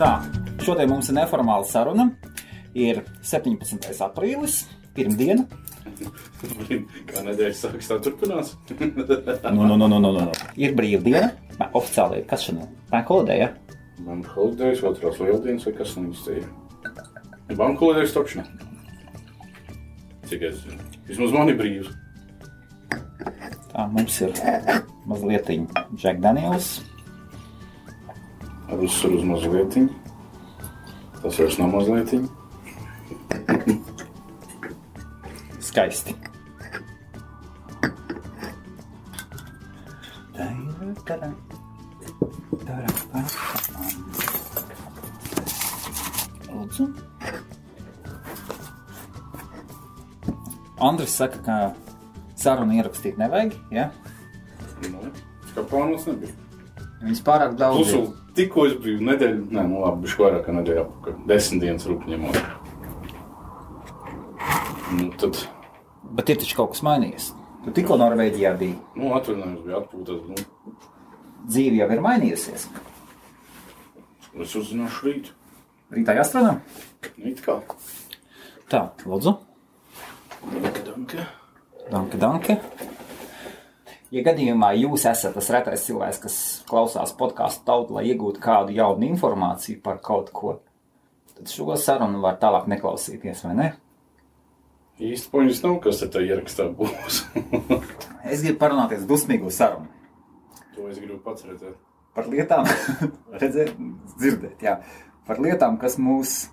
Tā, šodien mums ir neformāla saruna. Ir 17. aprīlis, pirmdiena. Kā nedēļas sākas, tā turpinās. Nu, nu, nu, nu, nu, nu. Ir brīvdiena. Oficiāli ir kas šodien? Banka holiday, ja? Man holidays, otrās lieldienas vai kas viņas te ir. Banka holidays topšanā. Cik es zinu. Vismaz man ir brīvs. Tā, mums ir mazliet Jack Daniels. Ar uzsvaru uz mazlietiņu. Tas vairs nav mazlietiņu. Skaisti. Lūdzu. Andris saka, ka sarunu ierakstīt nevajag. Ja? Nu, kā plānots nebija. Viņas pārāk daudz. Vēl tikko es biju nedēļu, nē, nu labi, bišķi vairāk kā nedēļu apakaļ. Desmit dienas rūpņemot. Nu, tad, Bet ir taču kaut kas mainījies. Tu tikko Norvēģijā biji. nu, atvaļinājums bija atpūtas. Nu, Dzīve jau ir mainījusies. es uzzināšu rīt. Rītā jāstrādā. It kā. Tā, lūdzu. Danke, danke. Danke, danke. Ja gadījumā jūs esat tas retais cilvēks, kas klausās podkāstu tautu, lai iegūtu kādu jaunu informāciju par kaut ko, tad šo sarunu var tālāk neklausīties, vai ne? Īsti poņas nav, kas te ierakstā būs. Es gribu parunāties dusmīgu sarunu to es gribu pats redzēt. par lietām, redzēt, dzirdēt, jā, par lietām, kas mūs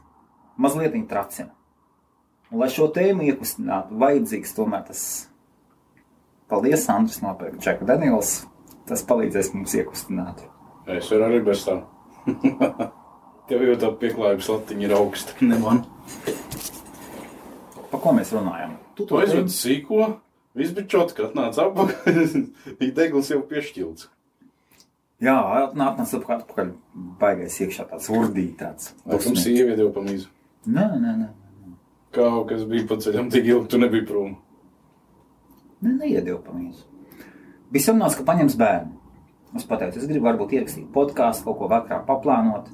mazliet tracina. Un, lai šo tēmu iekustinātu, vajadzīgs tomēr tas. Paldies, Andris, nopirkt Džeku Daniels. Tas palīdzēs mums iekustināt. Es varu arī bez tā. Tev jau tā pieklājības latiņa ir augsta. Ne man. Par ko mēs runājam? Tu To aizvedu sīko. Viss bija čotki, atnāca apakaļ. Bija degls jau piešķilts. Jā, atnāk nāc atpakaļ, baigais iekšā tāds urdītāts. Laikam sieviete jau pamīza. Nē, nē, nē. Kā kas bija pa ceļam tik ilgi, tu nebija prom. Nē, neiedēju pamīzi. Bija sarunāts, ka paņems bērnu. Es pateicu, es gribu varbūt ierakstīt podkāstu, kaut ko vakarā paplānot.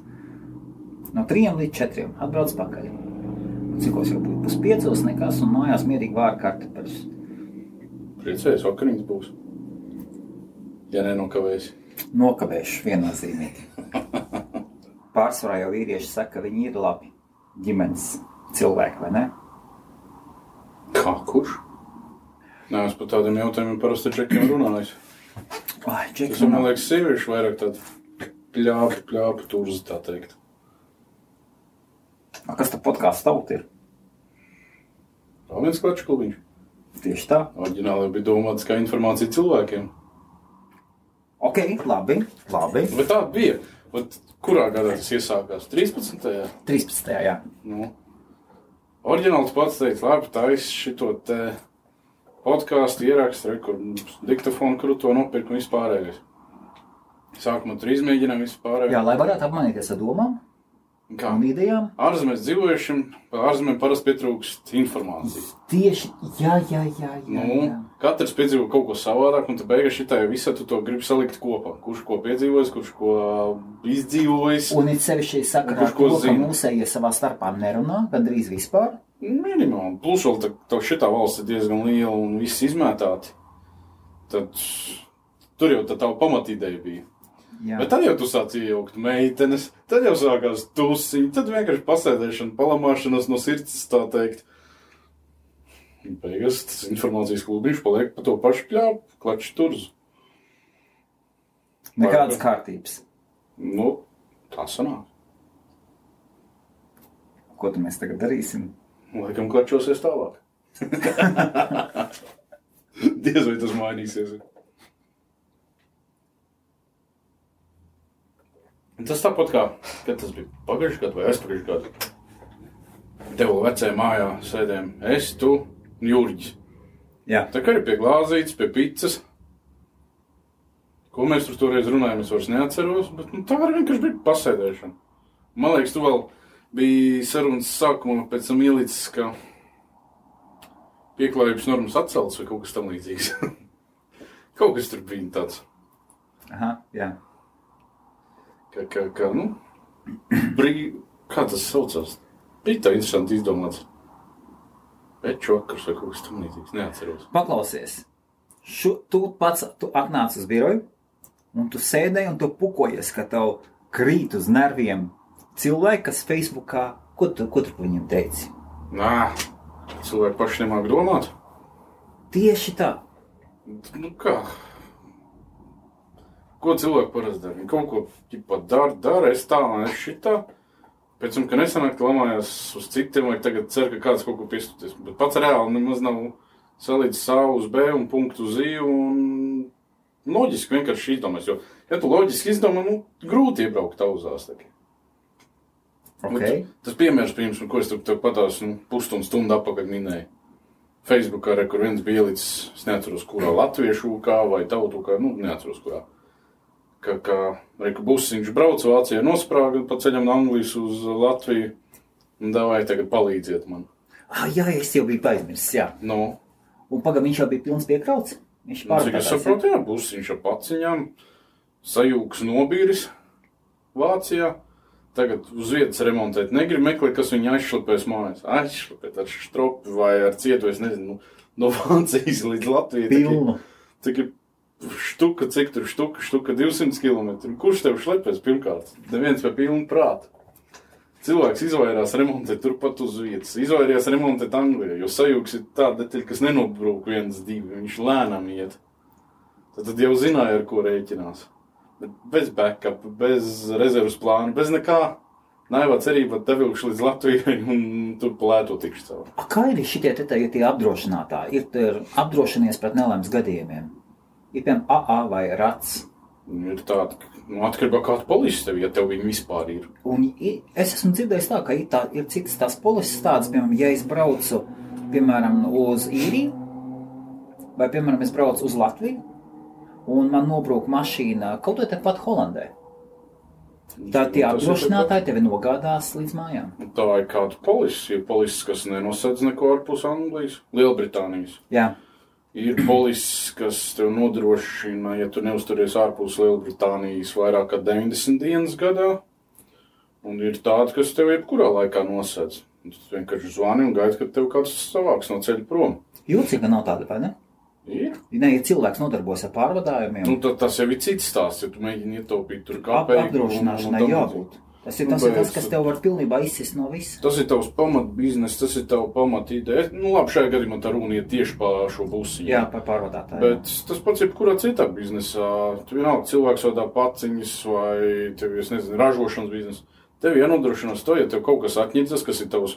No trijiem līdz četriem atbrauc pakaļ. Cikos jau būtu puspiecos nekas, un mājās mierīgi vāra kartupeļus. Priecējies, vakariņas būs. Ja nenokavēs. Nokavējuši viennozīmīgi. Pārsvarā jau vīrieši saka, ka viņi ir labi ģimenes cilvēki, vai ne? Kā kurš? Nē, es par tādiem jautājumiem parasti čekiem runāju. Ai, Tas Džeki, jau, man liekas, sieviešu vairāk tādu pļāpu, pļāpu turzi, tā teikt. A, kas tad podkāsts tauta ir? Vēl viens klačs klubiņš. Tieši tā. Oriģināli bija domāts kā informācija cilvēkiem. Ok, labi, labi. Bet tā bija. Bet kurā gadā tas iesākās? 13. 13. jā. Nu, Oriģināls pats teica, labi, taisa šito te podkāstu ierakstu, re, kur diktafonu, kur to nopirkt un vispārējais. Sākumā tur izmēģinām vispārējo. Jā, lai varētu apmainīties ar domām Kā? idejām. Ārzemēs dzīvojušiem, par ārzemēm parasti pietrūkst informācijas. Tieši, jā, jā, jā, jā. Nu, jā. katrs piedzīvo kaut ko savādāk, un tu beigās šitā visā tu to gribi salikt kopā. Kurš ko piedzīvojis, kurš ko izdzīvojis. Un it sevišķi sakarā Kurš ko ka zina? mūsējie savā starpā nerunā, gandrīz vispār. Minimāli. Plus vēl tā, tā šitā valsts ir diezgan liela un viss izmētāti. Tad tur jau tā tā pamatīdeja bija. Jā. Bet tad jau tu sāc iejaukt meitenes, tad jau sākās tusiņi, tad vienkārši pasēdēšana, palamāšanās no sirds, tā teikt. Beigās tas informācijas klubiņš paliek pa to pašu pļāpu, klaču turzu. Nekādas kārtības. Nu, tā sanāk. Ko tad mēs tagad darīsim? Laikam klačosies tālāk. Diez vai tas mainīsies. Tas tāpat kā, tas bija pagājušajā gadā vai aizpagājušajā gadā. Te vēl vecajā mājā sēdējām es, tu un Jurģis. Jā, Tā kā arī pie glāzītes, pie pizzas. Ko mēs tur toreiz runājām, es vairs neatceros, bet nu, tā vienkārši bija pasēdēšana. Man liekas, tu vēl biji sarunas sākumā, pēc tam ielicis, ka pieklājības normas atceltas vai kaut kas tam līdzīgs. kaut kas tur bija tāds, Aha, jā. ka, ka, ka nu, brīv... Kā tas saucās? Bija tā interesanti izdomāts. Veču vakars vai kaut kas tam līdzīgs. Neatceros. Paklausies, Šo, tu pats tu atnāc uz biroju, un tu sēdēji un tu pukojies, ka tev krīt uz nerviem cilvēki, kas Facebookā, ko tu, ko tu viņiem teici? Nā, cilvēki paši nemāk domāt. Tieši tā. Nu kā? Ko cilvēki parasti dara? Viņi kaut ko ģipa, dara, dara, es tā, es šitā. Pēc tam, kad nesanāk, lamājās uz citiem, vai tagad cer, ka kāds kaut ko piestoties. Bet pats reāli nemaz nav salīdz A uz B un punktu uz I. Un loģiski vienkārši izdomās. Jo, ja tu loģiski izdomā, nu, grūti iebraukt tauzās. Tā. Nu, Okay. tas piemērs, pirms, ko es tev, patās nu, pusstundu stundu atpakaļ minēju. Facebookā, re, kur viens bija ielicis, es neatceros, kurā latviešu kā vai tautu kā, nu, neatceros, kurā. Ka, ka reku busiņš brauc Vācijā, nosprāga pa ceļam no Anglijas uz Latviju. Un davai tagad palīdziet man. Ah, jā, es jau biju aizmirsis, jā. Nu, Un pagaidām viņš jau bija pilns piekrauts. Viņš nu, cik es saprotu, jā, busiņš ar paciņām, sajūgs nobīris Vācijā. Tagad uz vietas remontēt negrib meklēt, kas viņu aizšlapēs mājās. Aizšlapēt ar štropi vai ar cietu, es nezinu, nu, no Vācijas līdz Latvijai. Pilnu. Cik ir štuka, cik tur štuka, štuka 200 km. Kurš tev šlepēs pirmkārt? Neviens vai pilnu prātu. Cilvēks izvairās remontēt turpat uz vietas. Izvairījās remontēt Anglijā, jo sajūgs ir tāda detaļa, kas nenobrūk viens, divi. Viņš lēnām iet. Tad, tad jau zināja, ar ko rēķinās. Bet bez backup, bez rezerves plāna, bez nekā. Naivā cerība devilkšu līdz Latvijai un tur plēto tikšu cauri. Kā ir šitie te tie, tie apdrošinātāji? Ir, ir apdrošinies pret nelaimes gadījumiem. Ir piemēram AA vai RATS. Ir tāda, nu, atkarībā no kāda polisa tev, ja tev viņa vispār ir. Un es esmu dzirdējis tā, ka ir, tā, ir citas tās polises tādas, piemēram, ja es braucu, piemēram, uz īriju, vai, piemēram, es braucu uz Latviju, un man nobrūk mašīna kaut vai tepat Holandē. Tā tie apdrošinātāji tevi nogādās līdz mājām. Tā ir kāda polisa. Ir polisa, kas nenosedz neko ārpus Anglijas, Lielbritānijas. Jā, Ir polisa, kas tev nodrošina, ja tu neusturies ārpus Lielbritānijas vairāk kā 90 dienas gadā. Un ir tāda, kas tev jebkurā laikā nosedz. Tu vienkārši zvani un gaidi, kad tev kāds savāks no ceļa prom. jūtīga nav tāda, vai ne? Ir. Ne, ja cilvēks nodarbojas ar pārvadājumiem, Nu, tad tas jau ir cits stāsts, ja tu mēģini ietaupīt tur kāpēju. apdrošināšanai jābūt. Tas ir Nu, tas, ir tas, kas tev var pilnībā izsist no visa. Tas ir tavs pamatbizness, tas ir tavs pamatīdē. Nu, labi, šajā gadījumā tā runa ir tieši par šo busiņu. Jā, par pārvadātāju. Bet tas pats ir jebkurā citā biznesā. Tu vienalga cilvēks vadā paciņas vai tev, es nezinu, ražošanas biznesa. Tev jānodrošinās to, ja tev kaut kas atņemts, kas ir tavs,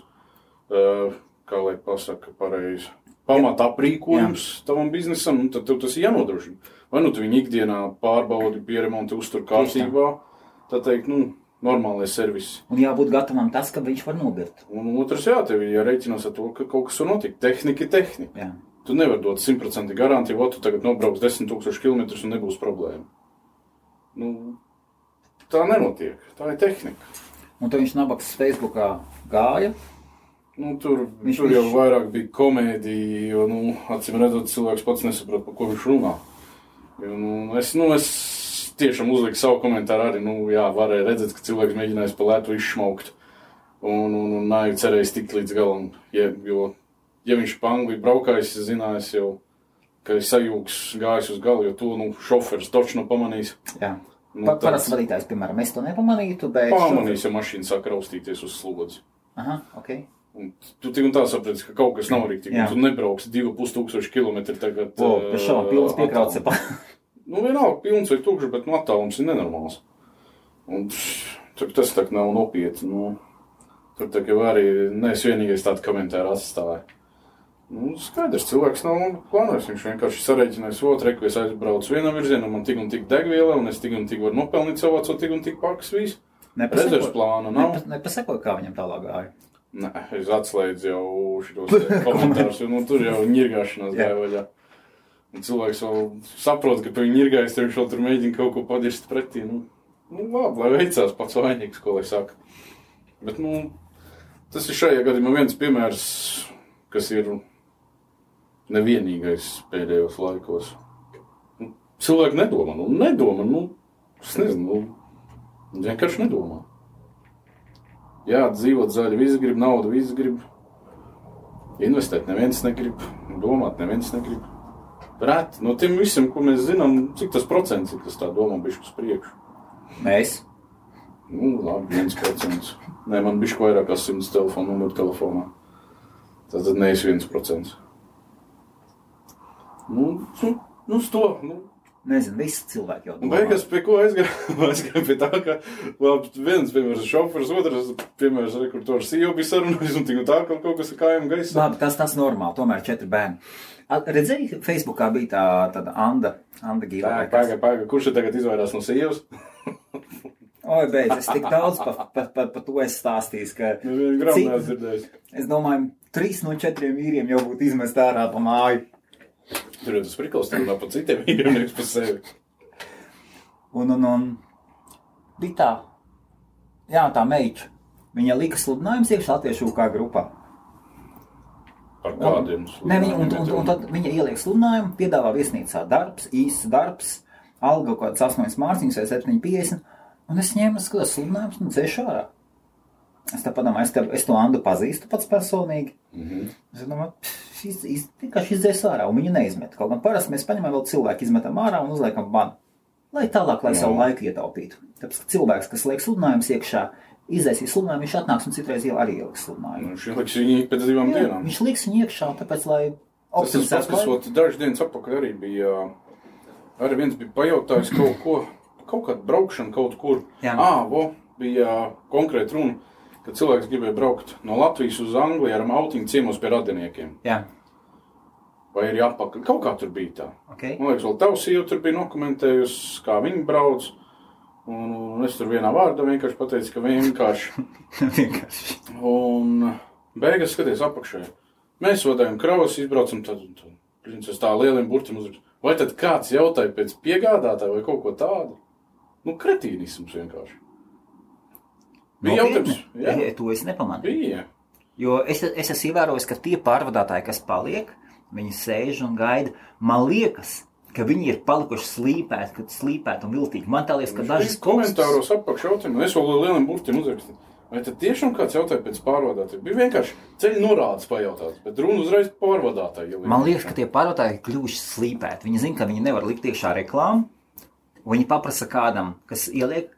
uh, kā lai pasaka, pareizi. Pamata aprīkojums tavam biznesam, un tad tev tas jānodrošina. Vai nu tu viņu ikdienā pārbaudi, pieremonti, uztur kārtībā, tā teikt, nu, normālais servis. Un jābūt gatavam tas, ka viņš var nobirt. Un otrs, jā, tev ir jārēķinās ar to, ka kaut kas var notikt. Tehnika ir tehnika. Jā. Tu nevari dot simtprocentīgi garantiju, ka tu tagad nobrauks 10,000 km un nebūs problēma. Nu, tā nenotiek. Tā ir tehnika. Un tad viņš nabaks Facebookā gāja. Nu, tur, Viņš- tur jau viņš- vairāk bija komēdija, jo, nu, acīm redzot, cilvēks pats nesaprot, par ko viņš runā. Jo, nu, es, nu, es tiešām uzliku savu komentāru arī. Nu, jā, varēja redzēt, ka cilvēks mēģinājis pa lētu izšmaukt. Un, un, un naivi cerējis tikt līdz galam. Ja, jo, ja viņš pa Angliju braukājis, zinājis jau, ka ir sajūgs gājis uz galu, jo to nu, šoferis toču nav pamanījis. Jā. Nu, Pa, Parasti vadītājs, piemēram, es to nepamanītu, bet. Pamanījis, ja mašīna sāk raustīties uz slodzi. Aha, ok. Un tu tik un tā saprati, ka kaut kas nav rīktīgi. Tu nebrauksi divu pustūkstošu kilometru tagad. O, pēc šām pilnas piekrauts. attālumā. Nu, vienalga, pilns vai tukšs, bet nu, attālums ir nenormāls. Un tur tas tā nav nopietni. Nu, tur tā kā arī nees vienīgais tāds komentārs atstāja. Nu, skaidrs, cilvēks nav plānojis. Viņš vienkārši sareiķinājis otru, ka es aizbraucu vienā virzienā, man tik un tik degviela, un es tik un tik varu nopelnīt savācot tik un tik pakas visu. Rezerves plāna nav. Nepa, nepasakoju, kā viņam tālāk gāja. Nē, es atslēdzu jau šos komentārus, jo nu, tur jau ņirgāšanās Jā. gāja vaļā. Un cilvēks vēl saprot, ka viņi ir gājis, viņš vēl tur mēģina kaut ko padirst pretī. Nu, nu labi, lai veicās pats vainīgs, ko lai saka. Bet, nu, tas ir šajā gadījumā viens piemērs, kas ir nevienīgais pēdējos laikos. Nu, Cilvēki nedomā, nu, nedomā, nu, es nezinu, nu, vienkārši nedomā. Jā, dzīvot zaļi, visi grib naudu, visi grib investēt, neviens negrib, domāt, neviens negrib. Reti, no tiem visiem, ko mēs zinām, cik tas procents ir, kas tā domā bišķi uz priekšu. Mēs. Nu, labi, viens procents. Nē, man bišķi vairāk kā simts telefonu numuru telefonā. Tas tad neesi viens procents. Nu, nu, nu, to, nu, Nezinu, visi cilvēki jau Un beigās pie ko aizgāju? aizgāju pie tā, ka labi, viens, piemēram, šofers, otrs, piemēram, rekurtors jau bija sarunājis, un tik un tā kaut, kaut kas ar kājām gaisā. Labi, tas tas normāli, tomēr četri bērni. Redzēji, Facebookā bija tā, tāda Anda, Anda Gīla. Pagaid, pagaid, kurš ir tagad izvairās no sievas? Oi, beidz, es tik daudz par pa, pa, pa to esmu stāstījis, ka Nevienu gramu neesmu dzirdējis. es domāju, trīs no četriem vīriem jau būtu izmest ārā pa māju. Tur ir tas prikals, tur runā par citiem vīriem, nevis par sevi. Un, un, un bija tā, jā, tā meiča. Viņa lika sludinājums iekšā latviešu kā grupā. Par kādiem? Ne, viņa, un, un, un tad viņa ieliek sludinājumu, piedāvā viesnīcā darbs, īsts darbs, alga kaut kāds 8 mārciņas vai 7,50. Un es ņēmu skatos sludinājumus un dzēšu ārā. Es tā padomāju, es, te, es to Andu pazīstu pats personīgi. Mm -hmm. Domāju, šis iz- vienkārši izdzēs ārā, un viņa neizmet. Kaut gan parasti mēs paņemam vēl cilvēku, izmetam ārā un uzliekam banu. Lai tālāk, lai savu Jā. laiku ietaupītu. Tāpēc ka cilvēks, kas liek sludinājumus iekšā, izdzēsīs sludinājumu, viņš atnāks un citreiz jau arī ieliks sludinājumu. Nu, šī liks viņi pēc divām Jā, dienām. viņš liks viņu iekšā, tāpēc, lai Tas ir tas, kas ot, dažas dienas atpakaļ arī bija. Arī viens bija pajautājis kaut ko, kaut kādu braukšanu kaut kur. Jā. Ā, vo, bija konkrēti runa, ka cilvēks gribēja braukt no Latvijas uz Angliju ar autiņu ciemos pie radiniekiem. Jā, Vai arī atpakaļ. Kaut kā tur bija tā. ok. Man liekas, vēl tavs sieva tur bija dokumentējusi, kā viņi brauc. Un, un es tur vienā vārdā vienkārši pateicu, ka vienkārši. Vienkārši. Un beigās skaties apakšā. Mēs vadām kravas, izbraucam tad un tad. Princis tā lieliem burtiem uzrakst. Vai tad kāds jautāja pēc piegādātāja vai kaut ko tādu? Nu, kretīnisms vienkārši. Bija jautājums. Jā, to es nepamanīju. bija. Jo es, es esmu ievērojis, ka tie pārvadātāji, kas paliek, viņi sēž un gaida. Man liekas, ka viņi ir palikuši slīpēti, kad slīpēti un viltīgi. Man liekas, ka dažas komentāros apakšā jautājumu, es vēl lieliem burtiem uzrakstīju. Vai tad tiešām kāds jautāja pēc pārvadātāja? Bija vienkārši ceļu norādes pajautāts, bet runa uzreiz pārvadātāja. Man liekas, ka tie pārvadātāji ir kļuvuši slīpēti. Viņi zina, ka viņi nevar likt iekšā reklāmu. Viņi paprasa kādam, kas ieliek,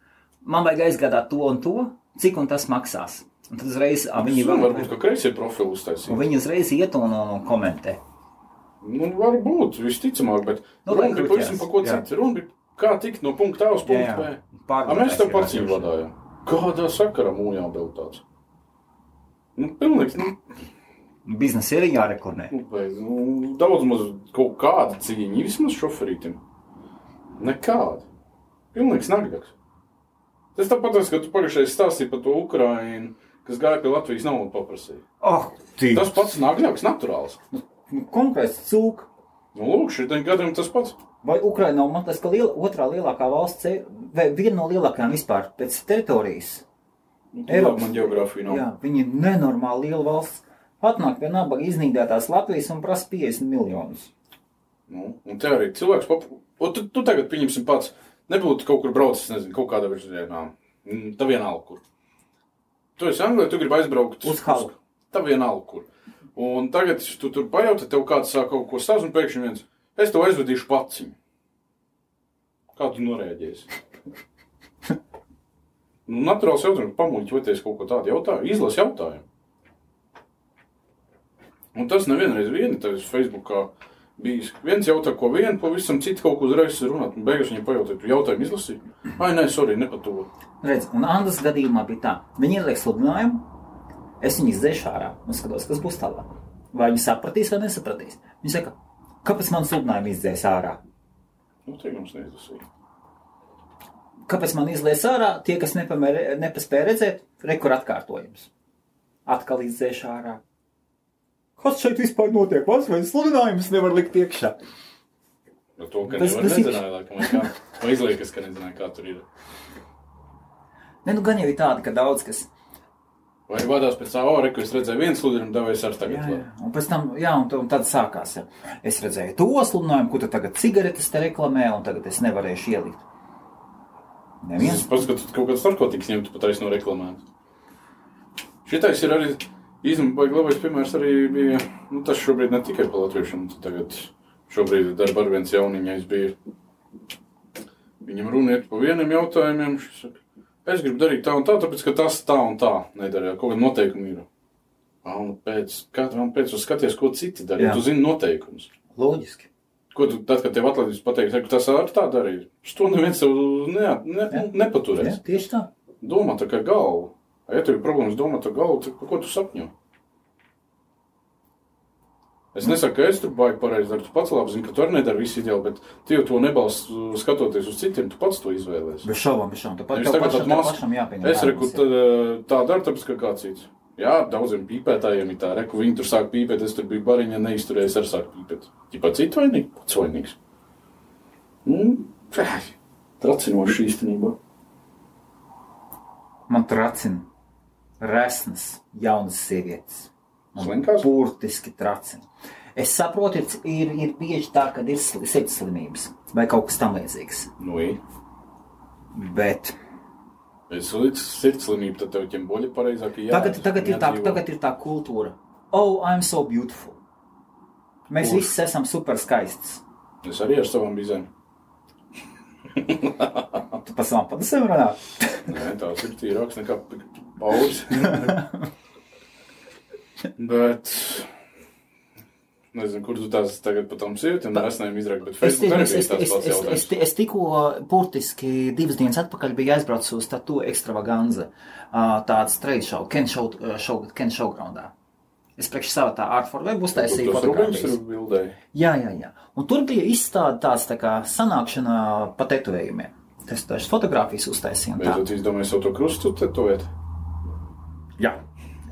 man vajag aizgādāt to un to, cik un tas maksās. Un tad uzreiz ā, viņi, Zinu, var, varbūt, ka kreisie profili un uztaisīja. viņi uzreiz iet un, un, un komentē. Nu, varbūt, visticamāk, bet Nu, runa bija pavisam par ko jā. citu. Runa bija, kā tikt no punkta A uz punktu B. A, mēs tev pats vadājām. Kādā sakarā mūjā vēl tāds? Nu, pilnīgs, nu, Biznesa ir jārekordē. nu, nu, daudz maz kaut kāda cīņa vismaz šoferītim. Nekāda. Pilnīgs nagļaks. Tas tāpat, ka tu pagājušajā stāstīji par to Ukrainu, kas gāja pie Latvijas naudu paprasīja. Oh, Tas pats nagļaks, naturāls. Konkrēts cūks. Nu, lūk, šitiem gadiem tas pats. Vai Ukraina nav, liekas, ka liela, otrā lielākā valsts, e- vai viena no lielākajām vispār pēc teritorijas? Nu, Eiropas. man geogrāfija nav. Jā, viņi ir nenormāli liela valsts. Atnāk pie nabaga iznīdētās Latvijas un prasa 50 miljonus. Nu, un te arī cilvēks, pap... o, tu, tu tagad pieņemsim pats, nebūtu kaut kur braucis, nezinu, kaut kādā virzienā. Mm, Tā vienalga, kur. Tu esi Anglijā, tu gribi aizbraukt Uz Halu. Tā vienalga, kur. Un tagad tu tur pajautā, tev kāds sāk kaut ko stāst, un pēkšņi viens, es tev aizvedīšu paciņu. Kā tu norēģēsi? nu, naturāls jautājums, pamuļķi, vai es kaut ko tādu jautāju, izlas jautājumu. Un tas nevienreiz vien, tas Facebookā bijis. Viens jautā, ko vienu, pavisam citu kaut ko uzreiz runāt, un beigās viņam pajautāja, tu jautājumu izlasīji? Ai, nē, sorry, ne par to. Redz, un Andas gadījumā bija tā, viņi ieliek sludinājumu, es viņu izdzēšu ārā un skatos, kas būs tālāk. Vai viņi sapratīs vai nesapratīs. Viņi saka, kāpēc man sludinājumu izdzēs ārā? Nu, tie jums neizlasīja. Kāpēc man izlies ārā tie, kas nepaspēja redzēt, rekur atkārtojums? Atkal izdzēš ārā. Kas šeit vispār notiek? Vats vai sludinājums nevar likt iekšā? Jo to, ka Tas- tas nezināja, laikam, kā. Vai izliekas, ka nezināja, kā tur ir. Ne, nu gan jau ir tāda, ka daudz kas. Vai vadās pēc tā ora, ko es redzēju viens sludinājumu, devēs ar tagad. Jā, jā. Un pēc tam, jā, un, un tad sākās. Ja. Es redzēju to sludinājumu, ko tu tagad cigaretes te reklamē, un tagad es nevarēšu ielikt. Es Neviens. pats, ka tu kaut kāds narkotikas ņemtu pat taisno reklamēt. Šitais ir arī īstenībā labais piemērs arī bija, nu tas šobrīd ne tikai par latviešiem, tagad šobrīd darba ar viens jauniņais bija. Viņam runa iet pa vieniem jautājumiem, šis es gribu darīt tā un tā, tāpēc, ka tas tā un tā nedara, kaut kāda noteikuma ir. Un pēc, katram pēc tu skaties, ko citi dara, Jā. tu zini noteikumus. Loģiski. Ko tu, tad, kad tev atlaidīs pateikt, ka tas arī tā darīja, to neviens tev ne, ne, Jā. nepaturēs. Ja, tieši tā. Domā tā kā galva. A, Ja tev ir problēmas domāt ar galvu, tad par ko tu sapņo? Es nesaku, ka es tur baigi pareizi daru. Tu pats labi zini, ka tu arī nedari visu ideāli, bet tu jau to nebalst uh, skatoties uz citiem, tu pats to izvēlēsies. Bez šaubām, bez šaubām. Tāpat tev pašam, tev mazs- pašam jāpieņem. Es reku, tā, tā dara, tāpēc, ka kāds cits. Jā, daudziem pīpētājiem ir tā, reku, viņi tur sāk pīpēt, es tur biju bariņa, neizturējis ar sāk pīpēt. Ķipā citu vainīgi, pats vainīgs. Mm, tracinoši īstenībā. Man tracina resnas, jaunas sievietes. Slinkās? Burtiski tracina. Es saprotu, ir, ir, ir bieži tā, ka ir sirds slimības vai kaut kas tam līdzīgs. Nu, i. Bet Es līdz sirdslimību, tad tev ķem boļa pareizāk. Jā, tagad, tagad, ir tā, tagad ir tā kultūra. Oh, I'm so beautiful. Mēs Kurš? visi esam super skaistas. Es arī ar savām bizēm. Tu pa savām padusēm runā. Nē, tās ir tīrākas nekā pauris. bet. Nezinu, kur tu tās tagad par tām sievietēm resnēm izrakt, bet Es, Facebook arī es, bija es, tāds es, pats es, es, jautājums. es tikko burtiski divas dienas atpakaļ biju aizbraucis uz Tatu ekstravaganza, tādu trade show, Ken show, show, Ken showgroundā. Es priekš savā tā art for web uztaisīju fotogrāfijas. Jā, jā, jā. Un tur bija izstāde tāds tā kā sanākšana pa tetovējumiem. Es tās fotogrāfijas uztaisīju un tā. Beidzot izdomāju savu to krustu tetovēt. Jā.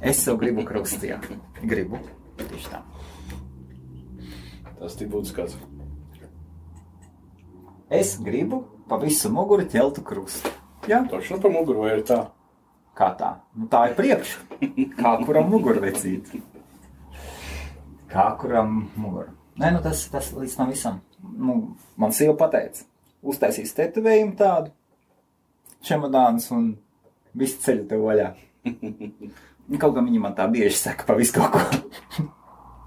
Es sev gribu krustījā. Gribu. Tieši tā. Tas tik būtu skats. Es gribu pa visu muguru ķeltu krustu. Jā. Točno pa muguru vai ir tā? Kā tā? Nu, tā ir priekš. Kā kuram mugurvecīt. Kā kuram muguru. Nē, nu tas, tas līdz tam visam. Nu, man sieva pateica, uztaisīs tetovējumu tādu, čemodāns un visu ceļu tev vaļā. Nu, Kaut kā viņi man tā bieži saka pa visu kaut ko.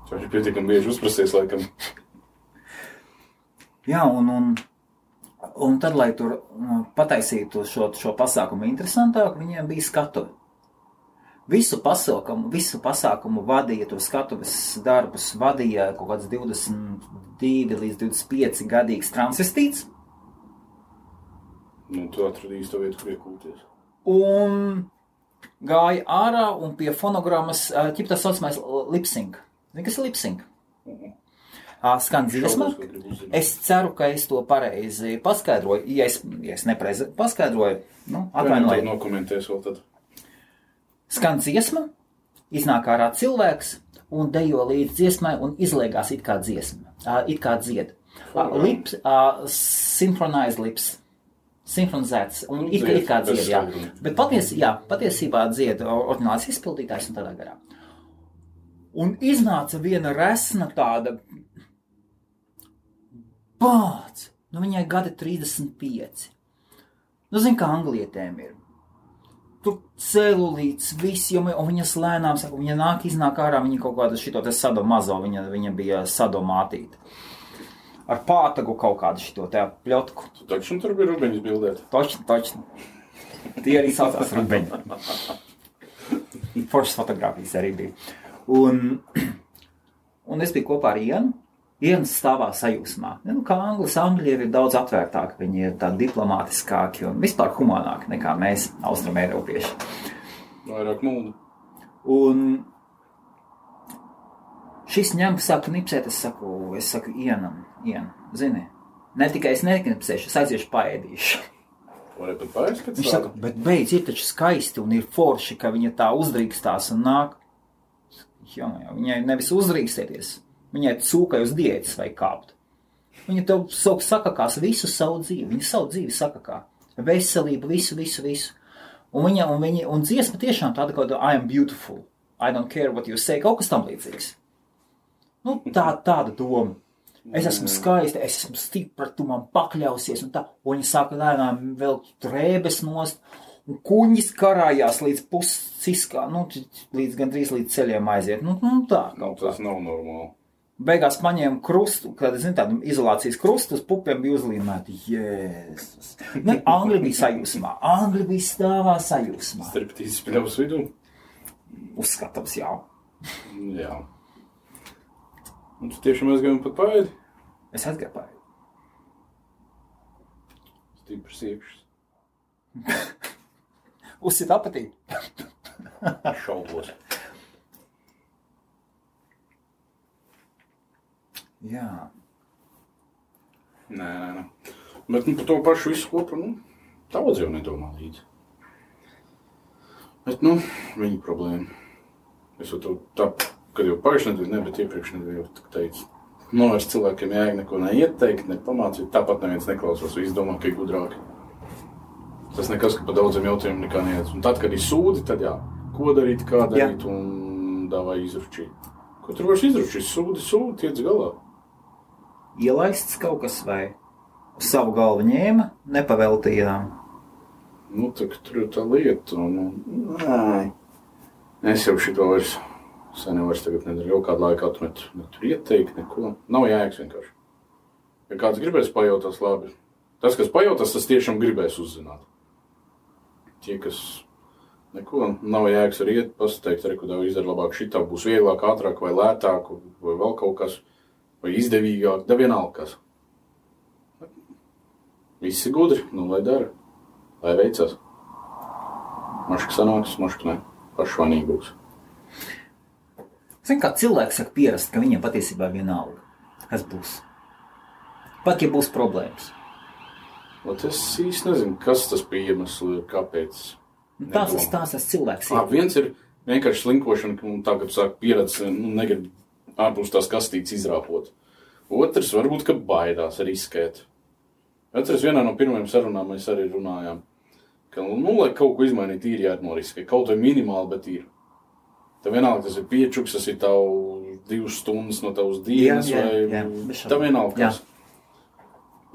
Viņš ir pietiekami bieži uzprasies, laikam. Jā, un, un, un tad, lai tur mm, pataisītu šo, šo pasākumu interesantāku, viņiem bija skatuve. Visu pasākumu, visu pasākumu vadīja, to skatuves darbus vadīja kaut kāds 22 līdz 25 gadīgs transvestīts. Nu, tu atradīsi to vietu, kur iekūties. Un gāja ārā un pie fonogrammas ķip tā saucamais lipsing. Zini, kas ir lipsing? Ā, Skan dziesma. Es ceru, ka es to pareizi paskaidroju. Ja es, ja es nepareizi paskaidroju, nu, Vai atvainojiet. nokomentēs vēl tad? Skan dziesma, iznāk ārā cilvēks un dejo līdz dziesmai un izliekās it kā dziesma, it kā dzied. Lips, synchronized lips. Sinhronizēts un it, it kā Dzied, jā. Bet patiesi, jā, patiesībā dzied o- oriģināls izpildītājs un tādā garā. Un iznāca viena resna tāda pāts. Nu, viņai gadi 35. Nu, zin, kā anglietēm ir. Tur celulīts, viss, jo viņas lēnām saka, viņa nāk, iznāk ārā, viņa kaut kāda šito te sado mazo, viņa, viņa bija sadomātīta. Ar pātagu kaut kādu šito te pļotku. Tu taču tur bija rubeņas bildēt. Točni, točni. Tie arī saucās rubeņi. Foršas fotogrāfijas arī bija. Un, un es biju kopā ar Ienu. Ienas stāvā sajūsmā. Nu, kā anglis, angļi ir daudz atvērtāki, viņi ir tādi diplomātiskāki un vispār humanāki nekā mēs, austrumēropieši. Vairāk mūnu. Un šis ņem, saka, nipsēt, es saku, es saku, Ienam, Ien, zini, ne tikai es neknipsēšu, es aiziešu paēdīšu. Viņš saka, bet beidz, ir taču skaisti un ir forši, ka viņa tā uzdrīkstās un nāk. Jā, jā, viņai nevis uzdrīkstēties, viņai cūkai uz diētas vai kāpt. Viņa tev savu sakakās visu savu dzīvi, viņa savu dzīvi sakakā. Veselību, visu, visu, visu. Un viņa, un viņa, un dziesma tiešām tāda kā I am beautiful, I don't care what you say, kaut kas tam līdzīgs. Nu, tā, tāda doma. Es esmu skaista, es esmu stipra, tu man pakļausies, un tā. Un viņa sāka lēnām vēl drēbes nost, Un kuņģis karājās līdz pusiskā, nu, līdz gandrīz līdz ceļiem aiziet. Nu, nu tā, Nu, kaut kā. tas nav normāli. Beigās paņēma krustu, kad, zin, tādu izolācijas krustu uz pupiem bija uzlīmēti. Jēzus. Nu, Angļi bija sajūsmā. Angļi bija stāvā sajūsmā. Striptīzes pļavas vidū. Uzskatams, jā. Jā. Un tu tiešām aizgāji pat paēdi? Es atgāju. Stiprs iekšs. Uzsit apetīti. Šaubos. Jā. Nē, nē, nē. Bet nu, par to pašu visu kopā, nu, daudz jau nedomā līdzi. Bet, nu, viņa problēma. Es jau tā, kad jau pagājušajā nedēļā, ne, bet iepriekš nedēļā jau teicu. Nu, vairs cilvēkiem jēga neko neieteikt, ne pamācīt. Tāpat neviens neklausās, visi domā, ka ir gudrāki. Tas nekas, ka par daudziem jautājumiem nekā neiet. Un tad, kad ir sūdi, tad jā, ko darīt, kā darīt un dāvā izručīt. Ko tur vairs izručīt? Sūdi, sūdi, tiec galā. Ielaists kaut kas vai savu galvu ņēma, nepaveltījām. Nu, tā, tur ir tā lieta. Un, nē, es jau šito vairs sen jau vairs tagad nedaru. Kādu laiku atmetu, ne tur ieteikt, neko. Nav jēgas vienkārši. Ja kāds gribēs pajautāt, labi. Tas, kas pajautās, tas tiešām gribēs uzzināt. Tie, kas neko nav jēgas arī iet, pasakīt, arī, ko tev izdara labāk, šitā būs vieglāk, ātrāk vai lētāk, vai vēl kaut kas, vai izdevīgāk, da vienalga kas. Visi gudri, nu lai dara, lai veicas. Maška sanāks, maška ne, pašvanīgi būs. Zini, kā cilvēks saka, pierast, ka viņam patiesībā vienalga, kas būs. Pat ja būs problēmas. Ot es īsti nezinu, kas tas bija iemesls, kāpēc. Nu, tās tas tās tas cilvēks ir. viens ir vienkārši slinkošana, un tā, kad sāk pieredze, nu, negrib ārpus tās kastītes izrāpot. Otrs varbūt, ka baidās riskēt. Atceros, vienā no pirmajām sarunām mēs arī runājām, ka, nu, lai kaut ko izmainītu, ir jānoriskē. Kaut vai minimāli, bet ir. Tad vienalga tas ir piečuks, tas ir tavu divas stundas no tavas dienas, Jā, jā, vai jā, tā vienalga. Jā. Kas.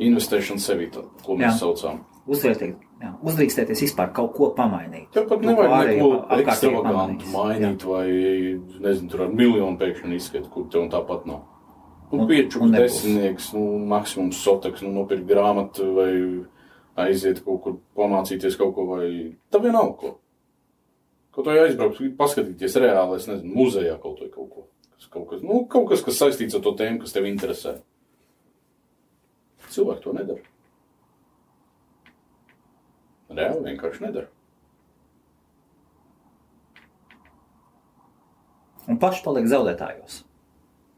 Investēšana sevī, tā, ko mēs Jā. saucam. Uzvērtīt, jā, uzdrīkstēties vispār kaut ko pamainīt. Tev pat To nevajag pārējo neko ekstravagantu mainīt, vai, nezinu, tur ar miljonu pēkšņi izskatu, kur tev tāpat nav. Nu, Un- piečuks, un desmitnieks, nu, maksimums soteks, nu, nopirkt grāmatu vai aiziet kaut kur pamācīties kaut ko, vai tā vienalga. Kaut vai aizbraukt, paskatīties reāli, es nezinu, muzejā kaut kaut ko. Kas, kaut kas, nu, kaut kas, kas saistīts ar to tēmu, kas tev interesē. Cilvēki to nedara. Reāli vienkārši nedara. Un paši paliek zaudētājos.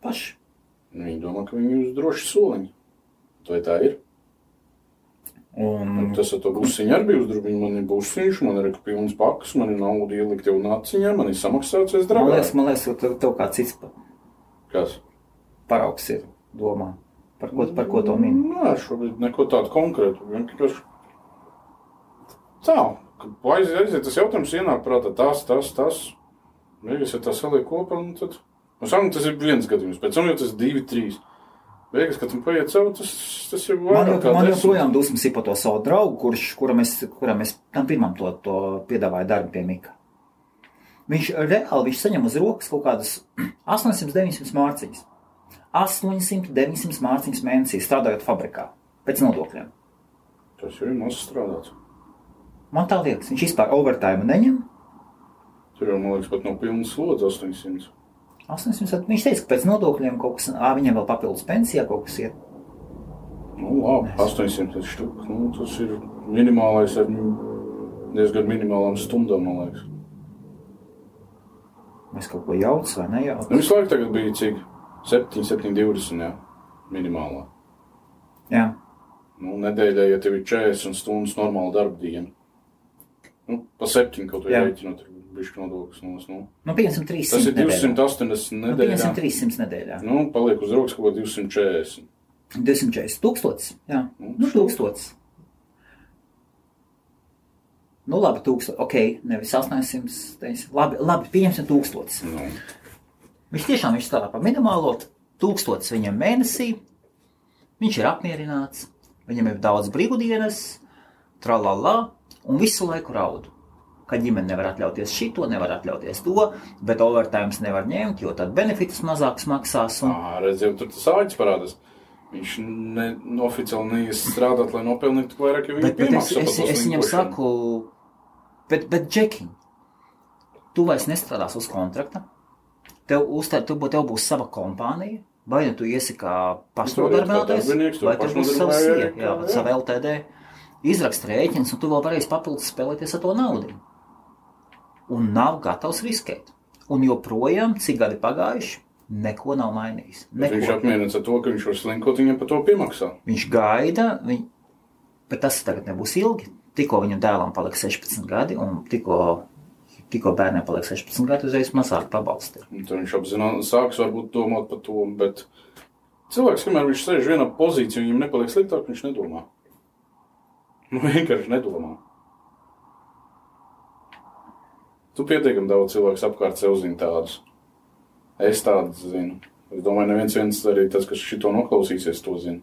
Paši. Viņi domā, ka viņi ir uz droši soliņa. Vai tā ir? Un, Mm. Tas ar to busiņu arī bija uzdrukājis. Man ir busiņš, man ir pilns pakas, man ir nauda ielikt jau naciņā, man ir samaksāts aiz man liekas, draugu. man liekas, ka tev, tev kā cits pa- Kas? paraugs ir domā. Par ko, par ko to min? Nē, šobrīd neko tādu konkrētu. Vienkārši tā, kad aiziet, aiziet tas jautājums ienāk prātā, tas, tas, tas. Beigas, ja tas saliek kopā, un tad. Nu, sākumā tas ir viens gadījums, pēc tam jau tas divi, trīs. Beigas, kad tam paiet savu, tas, tas ir Man, jau, man joprojām dusmas ir par to savu draugu, kurš, kuram es, kuram es tam pirmam to, to piedāvāju darbu pie Mika. Viņš reāli viņš saņem uz rokas kaut kādas 800-900 mārciņas. 800-900 mārciņas mēnesī strādājot fabrikā pēc nodokļiem. Tas jau ir maz strādāts. Man tā liekas, viņš vispār overtime neņem. Tur jau, man liekas, pat nav pilnas slodzes 800. 800, viņš teica, ka pēc nodokļiem kaut kas, ā, viņam vēl papildus pensijā kaut kas iet. Nu, labi, 800 štuk. Nu, tas ir minimālais ar diezgan minimālām stundām, man liekas. Mēs kaut ko jaucam vai nejaucam. Nu, visu laiku tagad bija cik? 7, 7, 20, jā, minimālā. Jā, Nu, nedēļā, ja tev ir 40 stundas normāla darba diena. Nu, pa 7 kaut Jā. rēķinot, bišķi nodoklis. Nu, nu. nu 500, 300. Tas ir nedēļā. 280 Nu, nedēļā. 500, 300 nedēļā. Nu, paliek uz rokas kaut ko 240. 240 tūkstotis. Jā, Nu, nu, tūkstotis. Nu, labi, tūkstotis. Ok, nevis 800. teiks, Labi, labi pieņemsim tūkstotis. Nu, Viņš tiešām viņš strādā par minimālo tūkstotis viņam mēnesī. Viņš ir apmierināts, viņam ir daudz brīvdienas, tralala. un visu laiku raudu. Ka ģimene nevar atļauties šito, nevar atļauties to, bet overtime nevar ņemt, jo tad benefitus mazāks maksās. Un... Ā, redz, jau tur tas āķis parādās. Viņš ne, oficiāli neies strādāt, lai nopelnītu vairāk, jo Bet, viņa bet es, es, es viņam saku, bet, bet Džeki, tu vairs nestrādās uz kontrakta. Tev, uztā, bū- tev būs sava kompānija, vai nu tu iesi kā pašnodarbinātais, vai tev būs pašnodarbinājies, ie, jā, jā. sava LTD. Izrakst rēķins, un tu vēl varēsi papildus spēlēties ar to naudu. Un nav gatavs riskēt. Un joprojām, cik gadi pagājuši, neko nav mainījis. Bet Viņš Neko. apmierināts ar to, ka viņš var slinkot, viņam par to piemaksā. Viņš gaida, viņ... bet tas tagad nebūs ilgi. Tikko viņam dēlam paliks 16 gadi, un tikko, tikko bērnam paliks 16 gadi, uzreiz mazāk pabalsti. Tad viņš apzināti sāks varbūt domāt par to, bet cilvēks, kamēr viņš sēž vienā pozīcijā, viņam nepaliek sliktāk, viņš nedomā. Nu, vienkārši nedomā. Tu pietiekami daudz cilvēku apkārt sev zini tādus. Es tādus zinu. Es domāju, neviens viens arī tas, kas šito noklausīsies, to zina.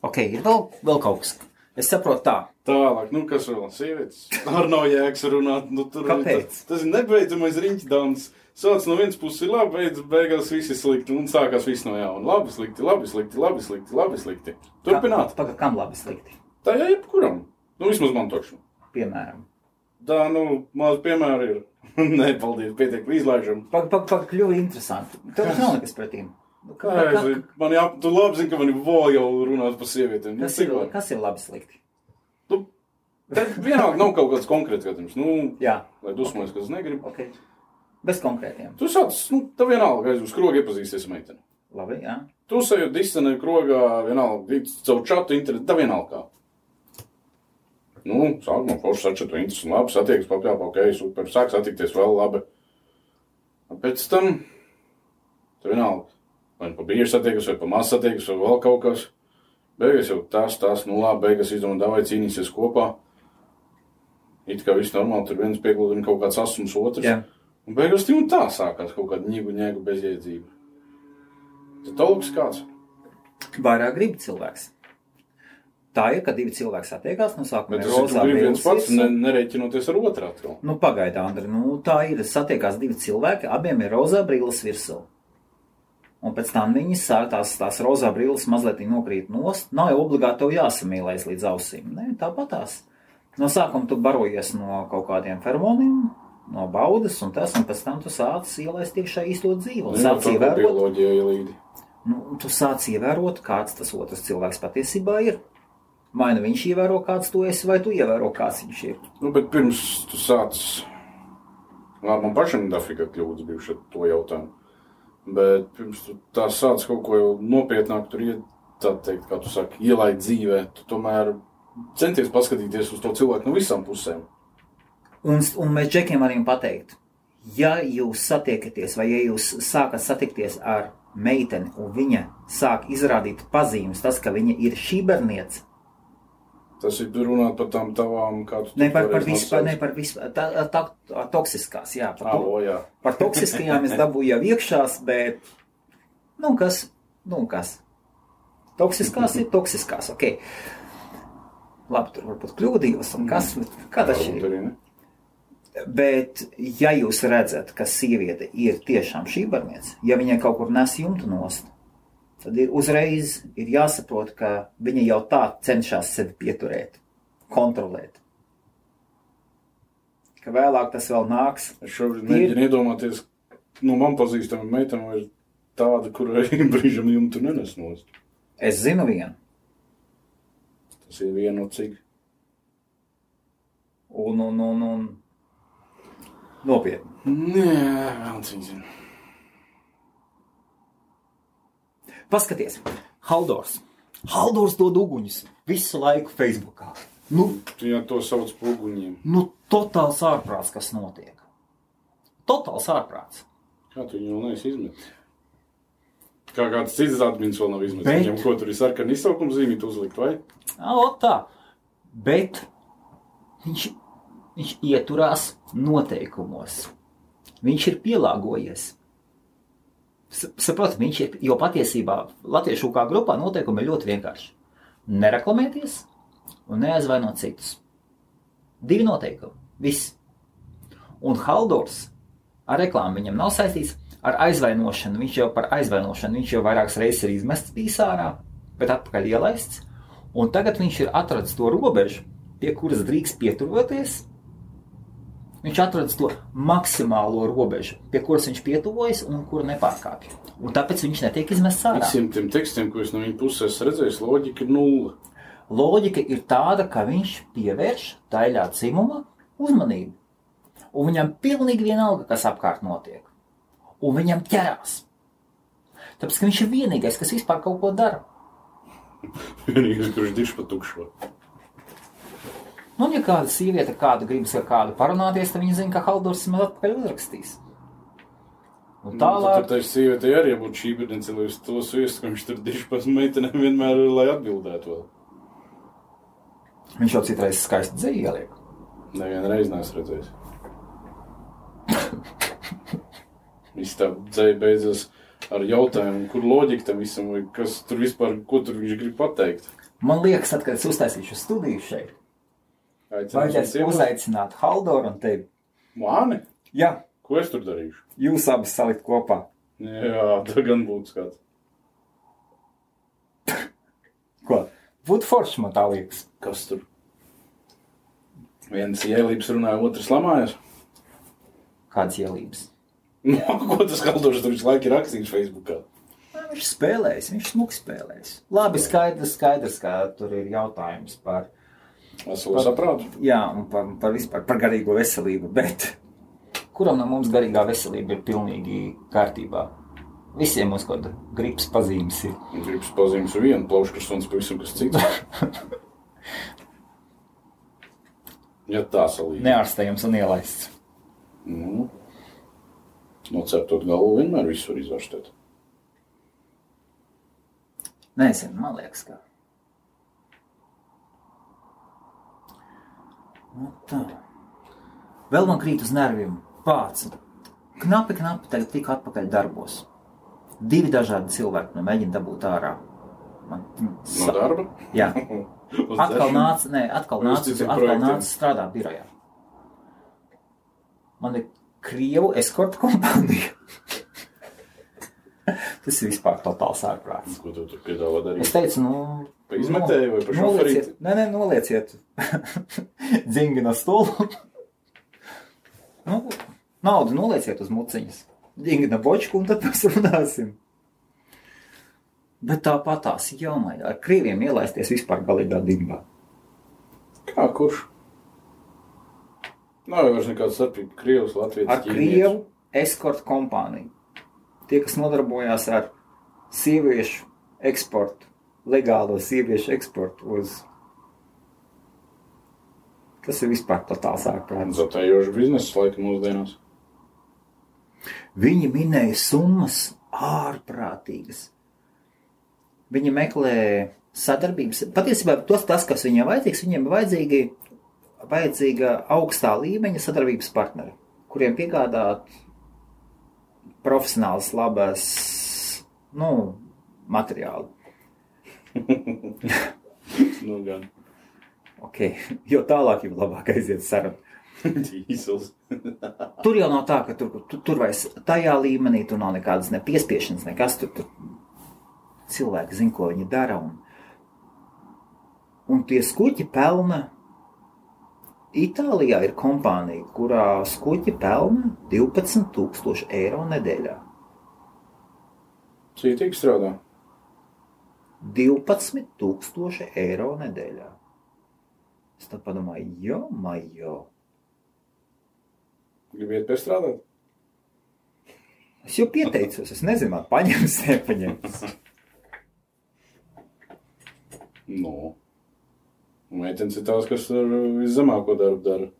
Ok, ir vēl, vēl kaut kas. Es saprotu tā. Tālāk, nu kas vēl? Sievietes. Ar nav jēgas runāt. Nu, tur Kāpēc? Tas, tas ir nebeidzamais riņķdāns. Sāc no vienas puses ir labi, beidz, beigās viss ir slikti. Un sākās viss no jauna. Labi, slikti, labi, slikti, labi, slikti, labi, slikti. Turpināt. Pagaidām, kam labi slikti? Tā jau jebkuram. Nu, vismaz man toču. Piemēram. Tā, nu, maz piemēra ir. Nē, paldies, pietiek, izlaižam. Pagaidām, pag, pag, kļuva interesanti. Tev taču nav nekas pretīm. Nu, kā- Kā, kā- man jā, tu labi zini, ka man vēl jau runāt par sievietēm. Nu, Kas ir, kas ir labi slikti? Tu, te vienalga nav kaut kāds konkrēts gadījums. Nu, Jā, lai dusmojas, kas negrib. ok. Bez konkrētiem. Tu sāc, nu, tā vienalga aiz uz krogu iepazīsties ar meiteni. Labi, jā. Tu sajūti distanē krogā, vienalga, caur čatu internetu, tā vienalga. Nu, sākumā forši sačatu interesi, labi, satiekas papļāpā, ok, super, sāk satikties vēl labi. Un pēc tam, tā vienalga, vai nu pa bieži satiekas, vai pa maz satiekas, vai vēl kaut kas. Beigās jau tas, tas, nu labi, beigās izdomā, davai cīnīsies kopā. It kā viss normāli, tur viens piegludina kaut kāds asums otrs. jā. Un beigās un tā sākās kaut kāda ņēgu, ņēgu bezjēdzība. Tas talks kāds. Vairāk grib cilvēks. Tā ir, kad divi cilvēki satiekās, no sākuma Bet ir rozā viens pats, ne, nereiķinoties ar otru atkal. Nu, pagaidi, Andri, nu, tā ir. Satiekās divi cilvēki, abiem ir rozā brīvs virsū. Un pēc tam viņi sāk tās, tās rozā brīvs mazliet nokrīt nost. Nav jau obligāti tev jāsamīlēs līdz ausīm. Nē, tāpat tās. No sākuma tu barojies no kaut kādiem feromoniem, no baudas, un tas, un pēc tam tu sāc ielaist iekšā īsto Nu, sāc ievērot, bioloģija ielīdi. nu, tu sāc ievērot, kāds tas otrs cilvēks patiesībā ir. Vai nu viņš ievēro, kāds tu esi, vai tu ievēro, kāds viņš ir. Nu, bet pirms tu sāc, labi, man pašam ir dafika kļūdas bijuši ar to jautājumu. Bet pirms tu tā sāc kaut ko nopietnāk tur iet, tā teikt, kā tu saki, ielaid dzīvē, tu tomēr centies paskatīties uz to cilvēku no visām pusēm. Un, un mēs džekiem varam pateikt, ja jūs satiekaties, vai ja jūs sākat satikties ar meiteni, un viņa sāk izrādīt pazīmes, tas, ka viņa ir šī berniece, Tas ir runāt par tām tavām, kā tu ne par, par vispār, ne par vispār, tā, tā, tā toksiskās, jā, par, to, Alo, jā. par toksiskajām es dabūju jau iekšās, bet, nu kas, nu kas, toksiskās ir toksiskās, ok. Labi, tur varbūt kļūdījos, un kas, šī arī ne. Bet, ja jūs redzat, ka sieviete ir tiešām šī barniece, ja viņai kaut kur nes jumtu nost, tad ir uzreiz ir jāsaprot, ka viņa jau tā cenšas sevi pieturēt, kontrolēt. Ka vēlāk tas vēl nāks. Es šobrīd mēģinu iedomāties, nu, man pazīstama meitene ir tāda, kurai brīžam jumtu nenes nost. Es zinu vienu, Tas ir viena no cik. un, un, un, un nopietni. Nē, vēl cik zinu. Paskaties, Haldors. Haldors dod uguņus visu laiku Facebookā. Nu, jau to sauc par uguņiem. nu totāls ārprāts, kas notiek. Totāls ārprāts. Kā tu viņu vēl neesi izmetis? Kā kāds cits admins vēl nav izmetis. Bet- Viņam ko tur ir sarkana izsaukuma zīmīt uzlikt, vai? O, tā. Bet viņš, viņš ieturās noteikumos. Viņš ir pielāgojies. S- Saprotu, viņš ir, jo patiesībā Latviešu kā grupā noteikumi ir ļoti vienkārši. Nereklamēties, un neaizvainot citus. Divi noteikumi. Viss. Un Haldors ar reklāmu viņam nav saistīts ar aizvainošanu. Viņš jau par aizvainošanu, viņš jau vairākas reizes ir izmests pīsārā, bet atpakaļ ielaists. Un tagad viņš ir atradis to robežu, pie kuras drīkst pietuvoties. Viņš atradis to maksimālo robežu, pie kuras viņš pietuvojas un kuru nepārkāpj. Un tāpēc viņš netiek izmests ārā. Visiem tiem tekstiem, ko es no viņa puses redzēju, loģika ir nulle. Loģika ir tāda, ka viņš pievērš daļā dzimuma uzmanību. Un viņam pilnīgi vienalga, kas apkārt notiek. Un viņam ķerās. Tāpēc, ka viņš ir vienīgais, kas vispār kaut ko dara. Vienīgais, kurš dišs pa tukšo. Nu, un ja kāda sieviete kādu gribas ar kādu parunāties, tad viņa zina, ka Haldors man atpakaļ uzrakstīs. Un Tālāk. tālāk, Nu, Tad tai sievietei arī jābūt šī brīdī, lai uz to sviestu, ka viņš tur dišs pas meitenēm vienmēr, lai atbildētu vēl. viņš jau citreiz skaisti dzīvi ieliek. Nevienu reizi neesmu redzējis. Viss tā dzēja beidzas ar jautājumu, kur loģika tam visam, vai kas tur vispār, ko tur viņš grib pateikt. Man liekas, tad, kad es uztaisīšu studiju šeit, vajadzēs Aicināt uzaicināt Haldoru un tevi. Mani? Jā, Ko es tur darīšu? jūs abas salikt kopā. Jā, tā gan būtu skats. Ko? Būtu forši, man tā liekas. Kas tur? Viens ielības runāja, otrs lamājas. Kādas ielības? Ko tas kaldošs tur visu laiku ir rakstījis Facebookā? Viņš spēlēs, viņš smuki spēlēs. Labi, skaidrs, skaidrs, ka tur ir jautājums par, Veselu saprātu. jā, un par, par vispār par garīgo veselību, bet kuram no mums garīgā veselība ir pilnīgi kārtībā? Visiem mums kaut kāda gripas pazīmes ir. Gribas pazīmes ar vienu plauškrastons, pavisam kas cits. ja tā salīdzina. Neārstējams un ielaists. Nu, noceptot galvu vienmēr visu var izvērstēt. Nezinu, man liekas, ka. Nu, tā. Vēl man krīt uz nerviem pāts. Knapi, knapi tagad tika atpakaļ darbos. Divi dažādi cilvēki nu, mēģina dabūt ārā. Man, No sa- darba? jā, atkal nāca, nē, atkal nāca, atkal nāca strādāt birojā. Man ir Krievu eskorta kompānija. Tas ir vispār totāls ārprāts. Ko tu tur piedāvā Es darīt? teicu, nu. Pa izmetēju vai pa šoferīti? nē, nē, nolieciet. Dzingi no stūra. nu, naudu nolieciet uz muciņas. Dzingi no bočku, un tad mēs runāsim. Bet tāpat tās jāmaina. Ar krieviem ielaisties vispār galīgā dimbā. Kā kurš? Nav jau vairs nekāda starpība. Krievs, Latvijas, Ar Krievu eskorta kompāniju. Tie, kas nodarbojās ar sieviešu eksportu, legālo sieviešu eksportu uz. Tas ir vispār totāls ārprāts. Zatējoši biznesa laika mūsdienās. Viņi minēja summas ārprātīgas. Viņi meklē sadarbības. Patiesībā tas, tas kas viņiem vajadzīgs, viņiem ir vajadzīgi, vajadzīga augstā līmeņa sadarbības partneri, kuriem piegādāt profesionāls, labas nu, materiāli. Nu, gan. Okay. Jo tālāk, jo labāk aiziet saruna. Tur jau nav tā, ka tur, tur, tur vairs tajā līmenī tur nav nekādas nepiespiešanas, nekas tur. tur cilvēki zina, ko viņi dara. Un, un tie skuķi pelna. Itālijā ir kompānija, kurā skuķi pelna 12,000 eiro nedēļā. Cītīgi strādā. 12,000 eiro nedēļā. Es tā padomāju, jo, majo. Gribiet piestrādāt? Es jau pieteicos, es nezinu, man paņems, nepaņems. Nu. Meitenes ir tās, kas ar viszemāko darbu dara.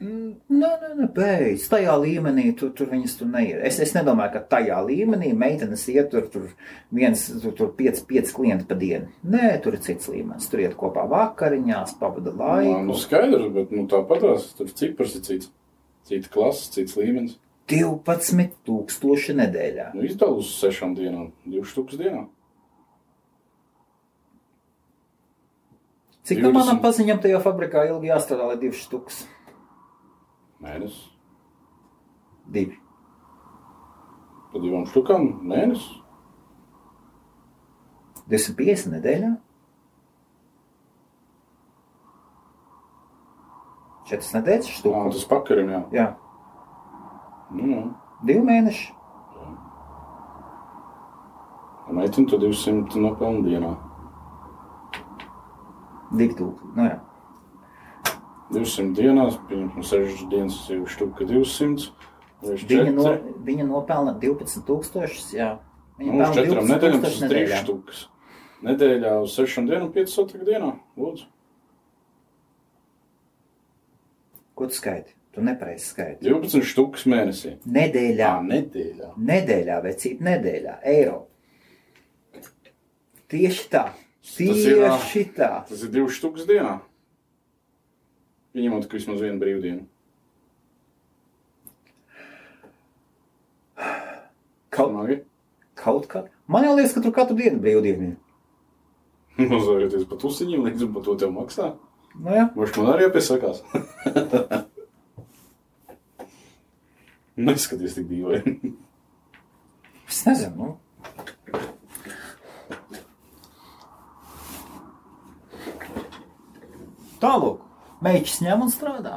Mm, Nē, nē, nē, beidz. Tajā līmenī tur, tur viņas tur neiet. Es, es nedomāju, ka tajā līmenī meitenes iet tur, tur viens, tur, tur pieci, pieci klienti pa dienu. Nē, tur ir cits līmenis. Tur iet kopā vakariņās, pavada Nu, laiku. skaidrs, bet nu, tāpat tās tur cipars ir cits. Cita klasa, cits līmenis. 12,000 nedēļā. Nu, izdala uz sešām dienām, divas štukas dienā. Cik no 20. manām paziņām tajā fabrikā ilgi jāstrādā, lai divas štukas? Mēnesis. Divi. Pa divām štukām mēnesis. 250 nedēļā? Četras nedēļas Jā, štuka. tas pakarim, jā. Jā, Nu, jā. divi mēneši. Meitene to 200 nopelna dienā. Divi tūkstoši. Nu, jā. 200 dienās, pieņemsim, 6 dienas jau štuka 200. Viņš Viņa, no, viņa nopelna 12,000. Jā, viņa Nu, uz pelna četrām nedēļām 12,000 tas ir 3 nedēļā. štukas. Nedēļā uz 6 dienām 5 sotika dienā. Lūdzu. Ko tu skaiti? Tu nepareizi skaiti. 12 štukas mēnesī. Nedēļā. Jā, nedēļā. Nedēļā, cik nedēļā? Eiro. Tieši tā. Tas ir, Tieši tā. Tas ir 2 štukas dienā. Pieņemot, ka vismaz viena brīvdiena. Kaut, Smagi. kaut kā. Man liekas, ka tur katru dienu brīvdiena ir. Mazājoties pat usiņiem, līdz par to tev maksā. Nu, jā. Varbūt man arī jāpiesakās. Neskaties tik dīvaini. Es nezinu. Nu. Tālāk. Meitas ņem un strādā.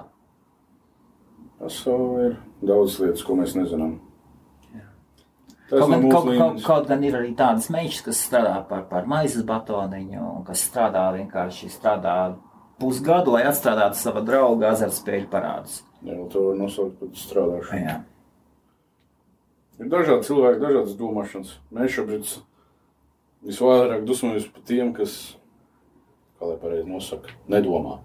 Pasaulē ir daudz lietas, ko mēs nezinām. Tas Kaut mūsu kaut, kaut, kaut gan ir arī tādas meitas, kas strādā par, par maizes batoniņu, un kas strādā vienkārši strādā pusgadu, lai atstrādātu sava drauga azartspēļu parādus. Jā, to var nosaukt par strādāšanu. Jā. Ir dažādi cilvēki, dažādas domāšanas. Mēs šobrīd visvairāk dusmojamies par tiem, kas, kā lai pareizi nosaka, nedomā.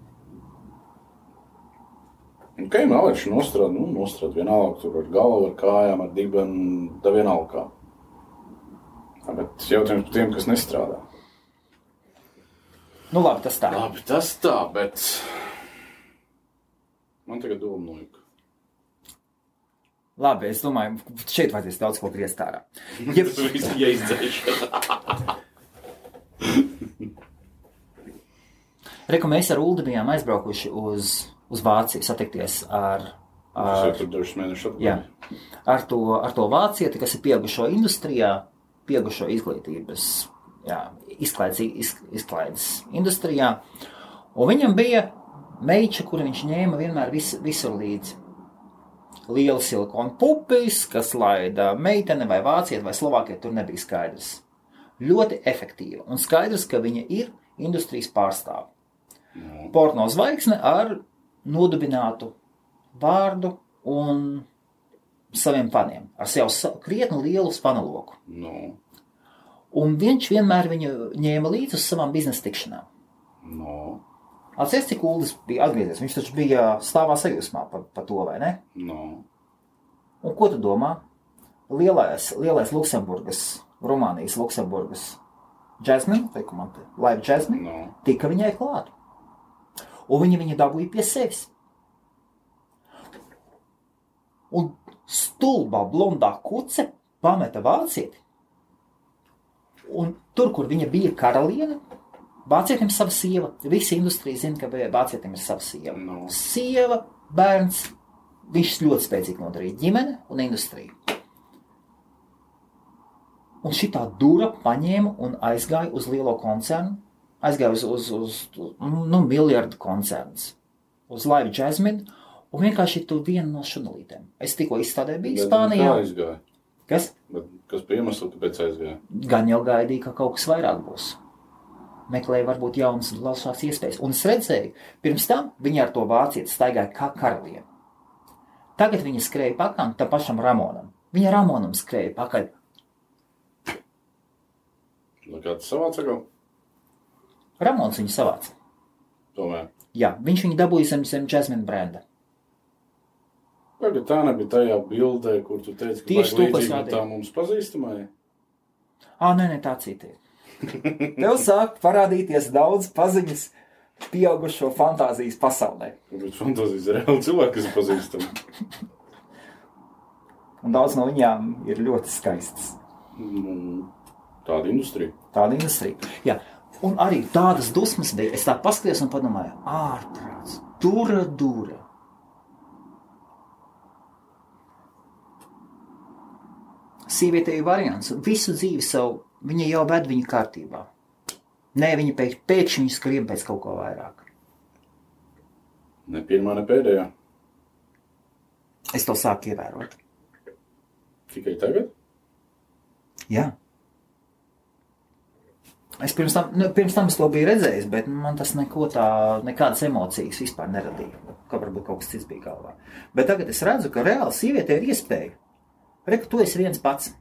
Un kā jau mākslinieks nostrādā, nu, nostrādā vienalga, tur ar galvu, ar kājām, ar dibenu, tā vienalga. kā. Bet jautājums par tiem, kas nestrādā. Nu, labi, tas tā. Labi, tas tā, bet man tagad doma nojuka. Labi, es domāju, šeit vajadzēs daudz ko griezt ārā. Ja, Tas viss jāizdzēš. Reku mēs ar Ulu bijām aizbraukuši uz, uz Vāciju, satikties ar, ar, jā, ar, to, ar to vācieti, kas ir pieaugušo industrijā, pieaugušo izglītības, jā, izklaides, iz, izklaides industrijā. Un viņam bija meiča, kuru viņš ņēma vienmēr vis, visur līdzi. Liela silikona pupis, kas laida meitene vai vācieti vai slovākieti, tur nebija skaidrs. Ļoti efektīva un skaidrs, ka viņa ir industrijas pārstāve. Porno zvaigzne ar nodibinātu vārdu un saviem faniem, ar sev krietni lielu fanaloku. Nu, Un viņš vienmēr viņu ņēma līdzi uz savām biznesa tikšanām. nu, Atcerieties, cik Ulas bija atgriezies. Viņš taču bija stāvā sajūsmā par, par to, vai ne? nu. Un ko tu domā? Lielais, lielais Luksemburgas, Rumānijas Luksemburgas džēsmina, teiku man te, laiva džēsmina, nu. tika viņai klāt. Un viņa viņu dabūja pie sevis. Un stulbā blondā kuce pameta vācieti. Un tur, kur viņa bija karaliene, vācietim sava sieva. Visi industrija zina, ka vācietim ir sava sieva. Nu. Sieva, bērns, viņš ļoti spēcīgi nodarīja ģimene un industriju. Un šī tā dura paņēma un aizgāja uz lielo koncernu. Aizgāja uz, uz, uz nu, miljardu koncernu, uz Laivu Jasmine. Un vienkārši tu viena no šunulītēm. Es tikko izstādē biju Bet Spānijā. Kā aizgāja? Kas Bet kas bija iemesls, kāpēc aizgāja? gan jau gaidīja, ka kaut kas vairāk būs. Meklēja varbūt jaunas, lasās iespējas. Un es redzēju, pirms tam viņa ar to vācieti staigāja kā karaliene. Tagad viņa skrēja pakaļ tam pašam Ramonam. Viņa Ramonam skrēja pakaļ. Lai kāds savāca kaut Ramons viņu savāca. tomēr. Jā, viņš viņu dabūja zem, zem Jasmine brenda. Pagaid, tā nebija tajā bildē, kur tu teici, ka Tieši to, rādīju. tā mums pazīstamai. Ah, nē, nē, tā cita ir. Tev sāk parādīties daudz paziņas pieaugušo fantāzijas pasaulē. Bet fantāzijas ir reāli cilvēki, kas ir pazīstami. Un daudz no viņām ir ļoti skaistas. Nu, Tāda industrija. Tāda industrija. Jā. Un arī tādas dusmas bija. Es tā paskatījos un padomāju, ārprāts, dura, dura. Sieviete ir variants. Visu dzīvi savu viņa jau ved viņu kārtībā. Nē, viņa pēkšņi skrien pēc kaut ko vairāk. Ne pirmā, ne pēdējā. Es to sāku ievērot. Tikai tagad? Jā. Es pirms tam, nu, pirms tam es to biju redzējis, bet man tas neko tā, nekādas emocijas vispār neradīja. Kā varbūt kaut kas cits bija galvā. Bet tagad es redzu, ka reāli sieviete ir iespēja. Reku, tu esi viens pats.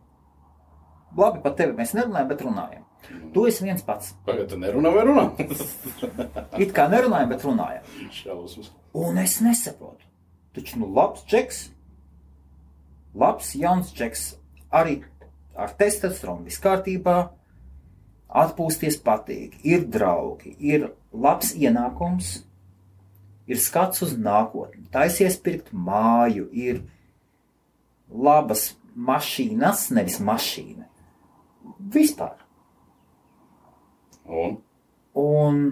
Labi, par tevi mēs nerunājam, bet runājam. Tu esi viens pats. Pagaid, tu nerunā vai runā? It kā nerunājam, bet runājam. Šausmas. Un es nesaprotu. Taču, nu, labs čeks, labs jauns čeks, arī ar testosteronu viss kārtībā, atpūsties patīk, ir draugi, ir labs ienākums, ir skats uz nākotni, taisies pirkt māju, ir labas mašīnas, nevis mašīna. Vispār. Un? Un.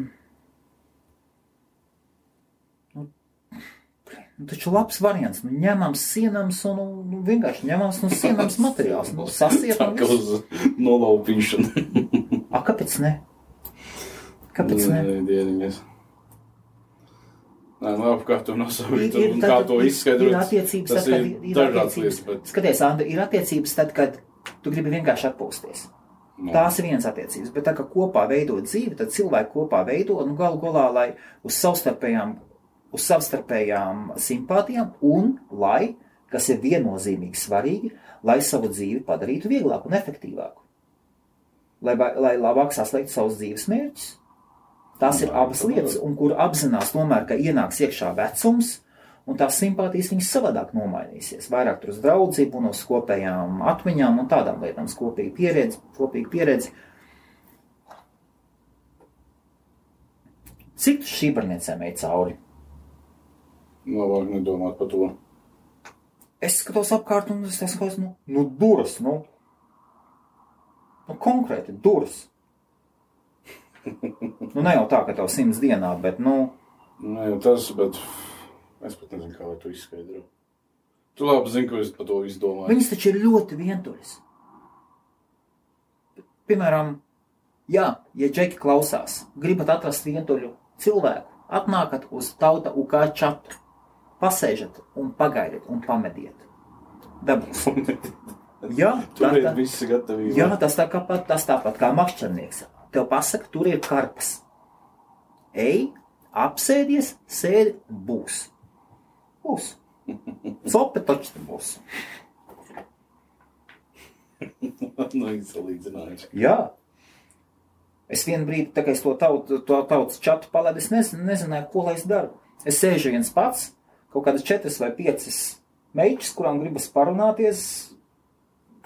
Nu, taču labs variants. Nu, ņemams sienams un nu, nu, vienkārši ņemams no sienams materiāls. Nu, Tā sasiepam. kā uz nolaupīšanu. A, kāpēc ne? Kāpēc ne? Nē, dieniņas. Nē, nu, labi, kā tu nosauci, Ir- ir un kā to izskaidrot. ir attiecības tad, kad ir ir- attiecības. bet... Skaties, Andri, ir attiecības tad, kad tu gribi vienkārši atpūsties. Nu, Tās ir vienas attiecības, bet tā kā kopā veidot dzīvi, tad cilvēki kopā veido nu, galu galā, lai uz savstarpējām, uz savstarpējām simpātijām un lai, kas ir viennozīmīgi svarīgi, lai savu dzīvi padarītu vieglāku un efektīvāku. Lai, lai labāk sasniegtu savus dzīves mērķus. Tās ir abas lietas, un kur apzinās tomēr, ka ienāks iekšā vecums, un tās simpātijas viņas savādāk nomainīsies. Vairāk tur uz draudzību un uz kopējām atmiņām un tādām lietām, uz kopīgu pieredzi, kopīgu pieredzi. Cik šī barniecēm ej cauri? Labāk nedomāt par to. Es skatos apkārt, un es skatos, nu, nu duras, nu, nu konkrēti duras. nu, ne jau tā, ka tev simts dienā, bet, nu, Nē, jau tas, bet es pat nezinu, kā lai to izskaidro. Tu labi zini, ko es par to izdomāju. Viņas taču ir ļoti vientuļas. Piemēram, jā, ja džeki klausās, gribat atrast vientuļu cilvēku, atnākat uz tauta UK čatu, pasēžat un pagaidiet un pamediet. Dabūs. Jā, tā, tā, gatavība. jā, tas, tā kā, tas tāpat kā makšķernieks. Tev pasaka, tur ir karpas. Ej, apsēdies, sēdi, būs. Būs. Sope taču būs. nu, izsalīdzinājums. Jā. Es vienu brīdi, tā kā es to tautu, to tautas čatu palaidu, es nezinu, nezināju, ko lai es daru. Es sēžu viens pats, kaut kādas četras vai piecas meitas, kurām gribas parunāties.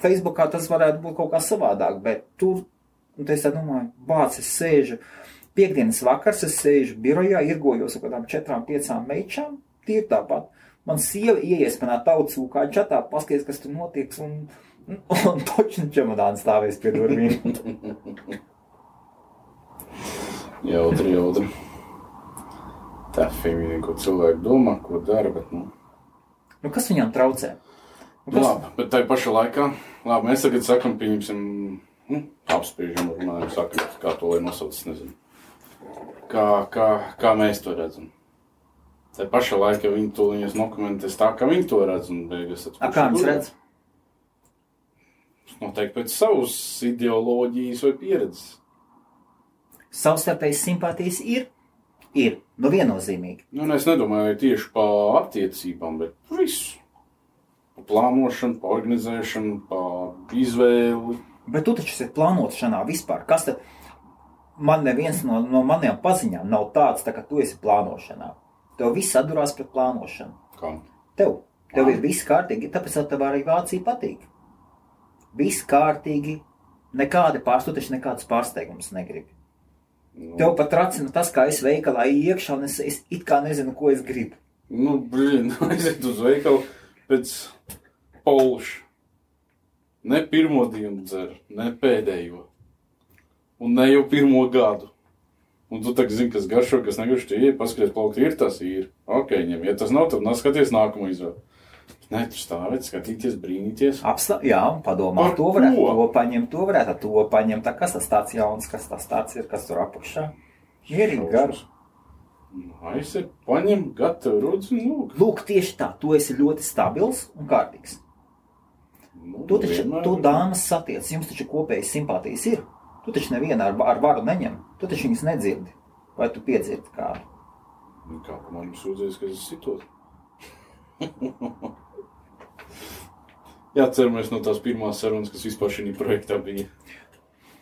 Facebookā tas varētu būt kaut kā savādāk, bet tur, un te es tā domāju, bāc, es sēžu. Piektdienas vakars es sēžu birojā, irgojos ar kādām četrām, piecām meičām, tie ir tāpat. Man sieva ieies manā tautas kā čatā, paskaties, kas tur notiek, un, un, un točni čemodāns stāvēs pie durvīm. Jautri, jautri. Tā feminīna, ko cilvēki domā, ko dara, bet, nu, Nu, kas viņam traucē? Nu, kas, labi, bet tai pašā laikā, labi, mēs tagad sakam, pieņemsim, nu, apspiežam, runājam, sakam, kā to lai nosauc, nezinu. Kā, kā, kā mēs to redzam. Tā pašā laikā viņi to viņas dokumentēs tā, kā viņi to redz, tad A, kā gudrāk? redz? Noteikti pēc savas ideoloģijas vai pieredzes. Savstarpējas simpātijas ir? Ir. Nu, viennozīmīgi. Nu, es nedomāju tieši par attiecībām, bet par visu. Par plānošanu, par organizēšanu, par izvēli. Bet tu taču esi plānošanā vispār. Kas tad? Man neviens no, no maniem paziņām nav tāds, tā, ka tu esi plānošanā. Tev viss atdurās pret plānošanu. Kā? Tev, tev ir viss kārtīgi, tāpēc tev arī Vācija patīk. Viss kārtīgi, nekādi pārsteigumi, nekādas pārsteigumus negribi. Nu, Tev pat tracina tas, kā es veikalā iekšā, un es, es it kā nezinu, ko es gribu. nu blīn, aiziet uz veikalu pēc polša. Ne pirmo dienu dzer, ne pēdējo. Un ne jau pirmo gadu. Un tu tagad zini, kas garšo, kas negaršo. Tu ieej, paskaties, plaukt ir tas ir. Ok, ņem. Ja tas nav, tad neskaties nākamo izvēli. Nē, tu stāvēt, skatīties, brīnīties. Apstā, jā, un padomā, Par to varētu, ko? to paņemt, to varētu, to paņemt. Tā, kas tas tāds jauns, kas tas tāds ir, kas tur apakšā? Mierīgi garš. Aiziet, paņem, gatavu rudzi, nu, Lūk, tieši tā, tu esi ļoti stabils un kārtīgs. nu Tu taču, vienmēr- tu dāmas satiec, jums taču kopējas simpātijas ir. Tu taču nevienu ar, ar varu neņem, tu taču viņas nedzirdi. Vai tu piedzirdi kādu? Nu, Kā pa manim sūdzēs, ka es sitot? Jā, ceramies no tās pirmās sarunas, kas vispār šī projektā bija.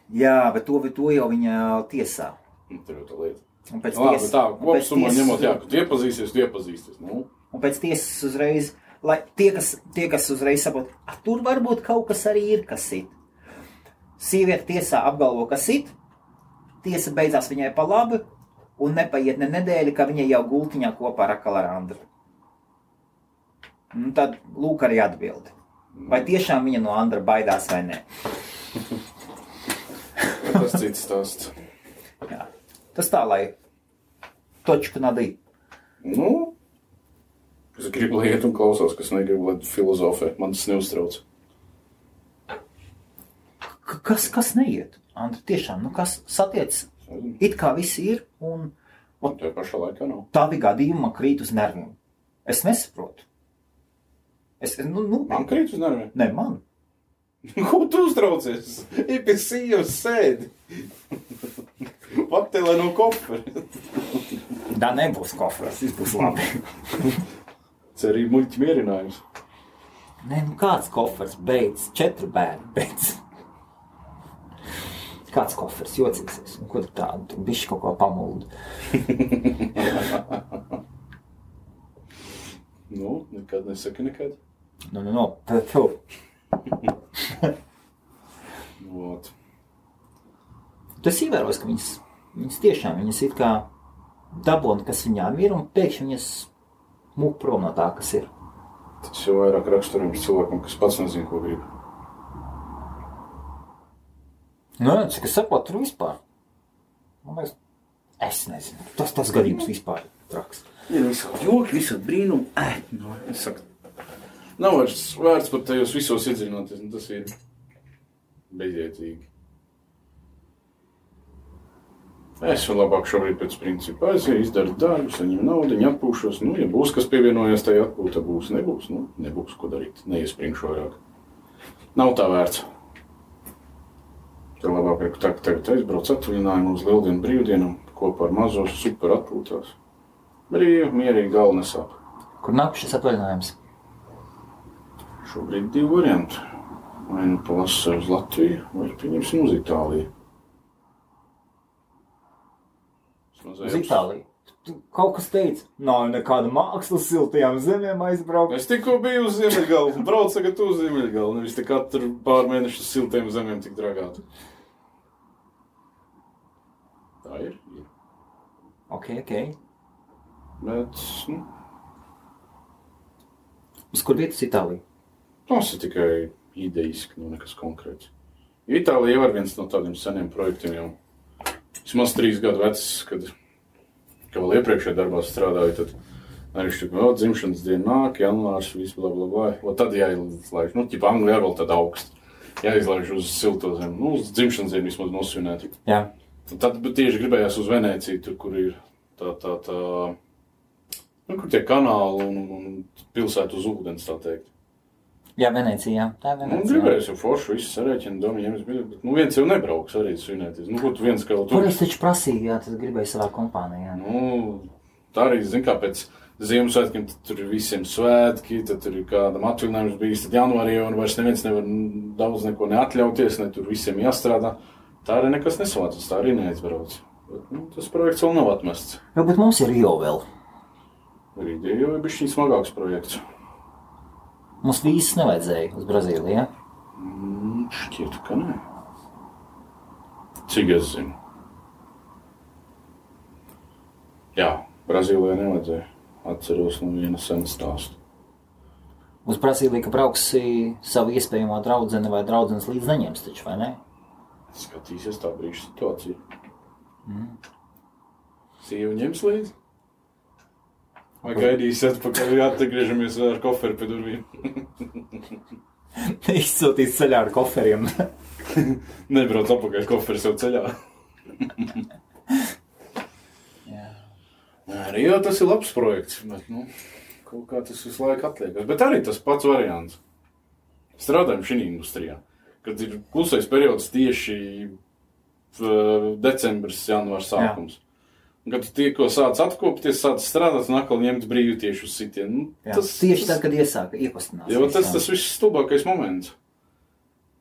Jā, bet to, to jau viņa tiesā. Nu, Tur jau tā lieta. Un pēc Labi, tiesas- tā, un pēc kopsumā tiesas- ņemot, jā, tu iepazīsies, tu iepazīsties. Nu, Un pēc tiesas uzreiz, lai tie, kas, tie, kas uzreiz saprot, "Ah, tur varbūt kaut kas arī ir, kas sit. Sieviete tiesā apgalvo, ka sit, tiesa beidzās viņai pa labi, un nepaiet ne nedēļa, ka viņa jau gultiņā kopā ar Akalarandru. Un tad lūk arī atbildi. Vai tiešām viņa no Andra baidās vai nē? tas cits stāsts. Jā. Tas tā, lai točku nadī. Nu, es gribu, lai iet un klausās, kas negribu, lai filozofē. Man tas neuztrauc. K- Kas, kas neiet? Andra, tiešām, nu kas satiec? It kā viss ir, un Un tajā pašā laikā nav. tādi gadījumi man krīt uz nerviem. Es nesaprotu. Es, nu, nu, Man krīt uz nerviem. ne man. Ko tu uztraucies? Ir pie sievas sēdi. Patelē no kofera. Tā nebūs kofers, viss būs labi. Cerība muļķi mierinājums. Nē, nu kāds kofers beidz? Četri bērni beidz. Kāds kofers jocīsies? Un Ko tu tādu? Tu bišķi kaut ko pamuldi. Nu, nekad nesaki nekad. Nu, nu, tu, tu. Vot. Tu esi ievērojis, ka viņas, viņas tiešām viņas it kā dabūna, kas viņām ir, un pēkšņi viņas mūk prom no tā, kas ir. Tas jau vairāk raksturojums cilvēkam, kas pats nezina, ko grib. Nu, jā, cik es saprotu, tur vispār. Man liekas, es nezinu. Tas tas gadījums vispār ir traks. Ir visādi joki, visādi brīnumi. Ai, nu, es saku, nav vairs vērts pat tajos visos iedziļināties, un tas ir bezjēdzīgi. Es vēl labāk šobrīd pēc principa aizēju, izdaru darbu, saņemu naudu, atpūšos. Nu, ja būs kas pievienojies tajā atpūtā, būs, nebūs. Nu, nebūs ko darīt, neiespringšu vairāk. Nav tā vērts. Tur labāk ir tā, ka tagad aizbrauc atvaļinājumu uz lieldienu brīvdienām kopā ar mazo super atpūtās. Brīvi, mierīgi, galva nesāp. Kur nāk šis atvaļinājums? Šobrīd divi varianti. Vai nu palasīt uz Latviju, vai pieņemsim uz Itāliju. Uz. Itāliju. Tu kaut kas teica, nav nekāda mākslas siltajām zemēm aizbraukt. Es tikko biju uz Ziemeļgalu, un braucu tagad uz Ziemeļgalu. Nevis te katru pāris mēnešus uz siltiem zemēm tik dragāt. Tā ir. ir. Ok, ok. Bet, nu, Uz kur vietas Itālija? Tas ir tikai idejiski, nu nekas konkrēts. Itālija jau ir viens no tādiem seniem projektiem jau. Vismaz trīs gadu vecs, kad, kad vēl iepriekšējā darbā strādāju, tad arī šķiet, ka dzimšanas diena nāk, janvārs, viss bla bla bla. O tad jāizlaiž, nu, ķipa Anglijā vēl tad augsts. Jāizlaiž uz silto zemi, nu, uz dzimšanas dienu vismaz nosvinēt. Jā. Un tad tieši gribējās uz Venēciju, tur, kur ir tā, tā, tā, nu, kur tie kanāli un, un, pilsētu uz ūdens, tā teikt. Jā, Venecijā. Tā ir Nu, Venecija. gribējās jau forši, visu sarēķinu, domu ņemt, bet, nu, viens jau nebrauks arī svinēties. Nu, ko tu viens kā Kur tur? es taču prasīju, jā, tas gribēju savā kompānijā. Nu, tā arī, zin kā, pēc Ziemassvētkiem tad tur ir visiem svētki, tad tur ir kādam atvaļinājums bijis, tad janvārī jau varbūt neviens nevar daudz neko neatļauties, ne tur visiem jāstrādā. Tā arī nekas nesvācas, tā arī neaizbrauc. Bet, nu, tas projekts vēl nav atmests. Jā, bet mums ir jau vēl. Rītdien jau ir bijis šīs smagāks projekts. Mums vīzas nevajadzēja uz Brazīliju. Ja? Mm, šķiet, ka nē. Cik es zinu? Jā, Brazīlijā nevajadzēja. Atceros no viena sena stāsta. Uz Brazīliju, ka brauksi savu iespējamo draugu vai draugu līdz neņems, taču vai ne? Skat, Skatīsies tā brīža situācija. Mm. Sīva ņems līdzi. Vai gaidīs atpakaļ, atgriežamies ar koferi pie durvīm. Izsūtīt ceļā ar koferiem. Nebrauc atpakaļ, koferis jau ceļā. Arī jau tas ir labs projekts, bet, nu, kaut kā tas visu laiku atliekas. Bet arī tas pats variants. Strādājam šī industrijā, kad ir klusais periods tieši decembris, janvārs sākums. Jā. Kad tu tikko sāc atkopties, sāc strādāt un atkal ņemt brīvi tieši uz sitienu. Nu, Jā. Tas, tieši tad, kad iesāka iekustināt. Jā, tas tas viss stulbākais moments.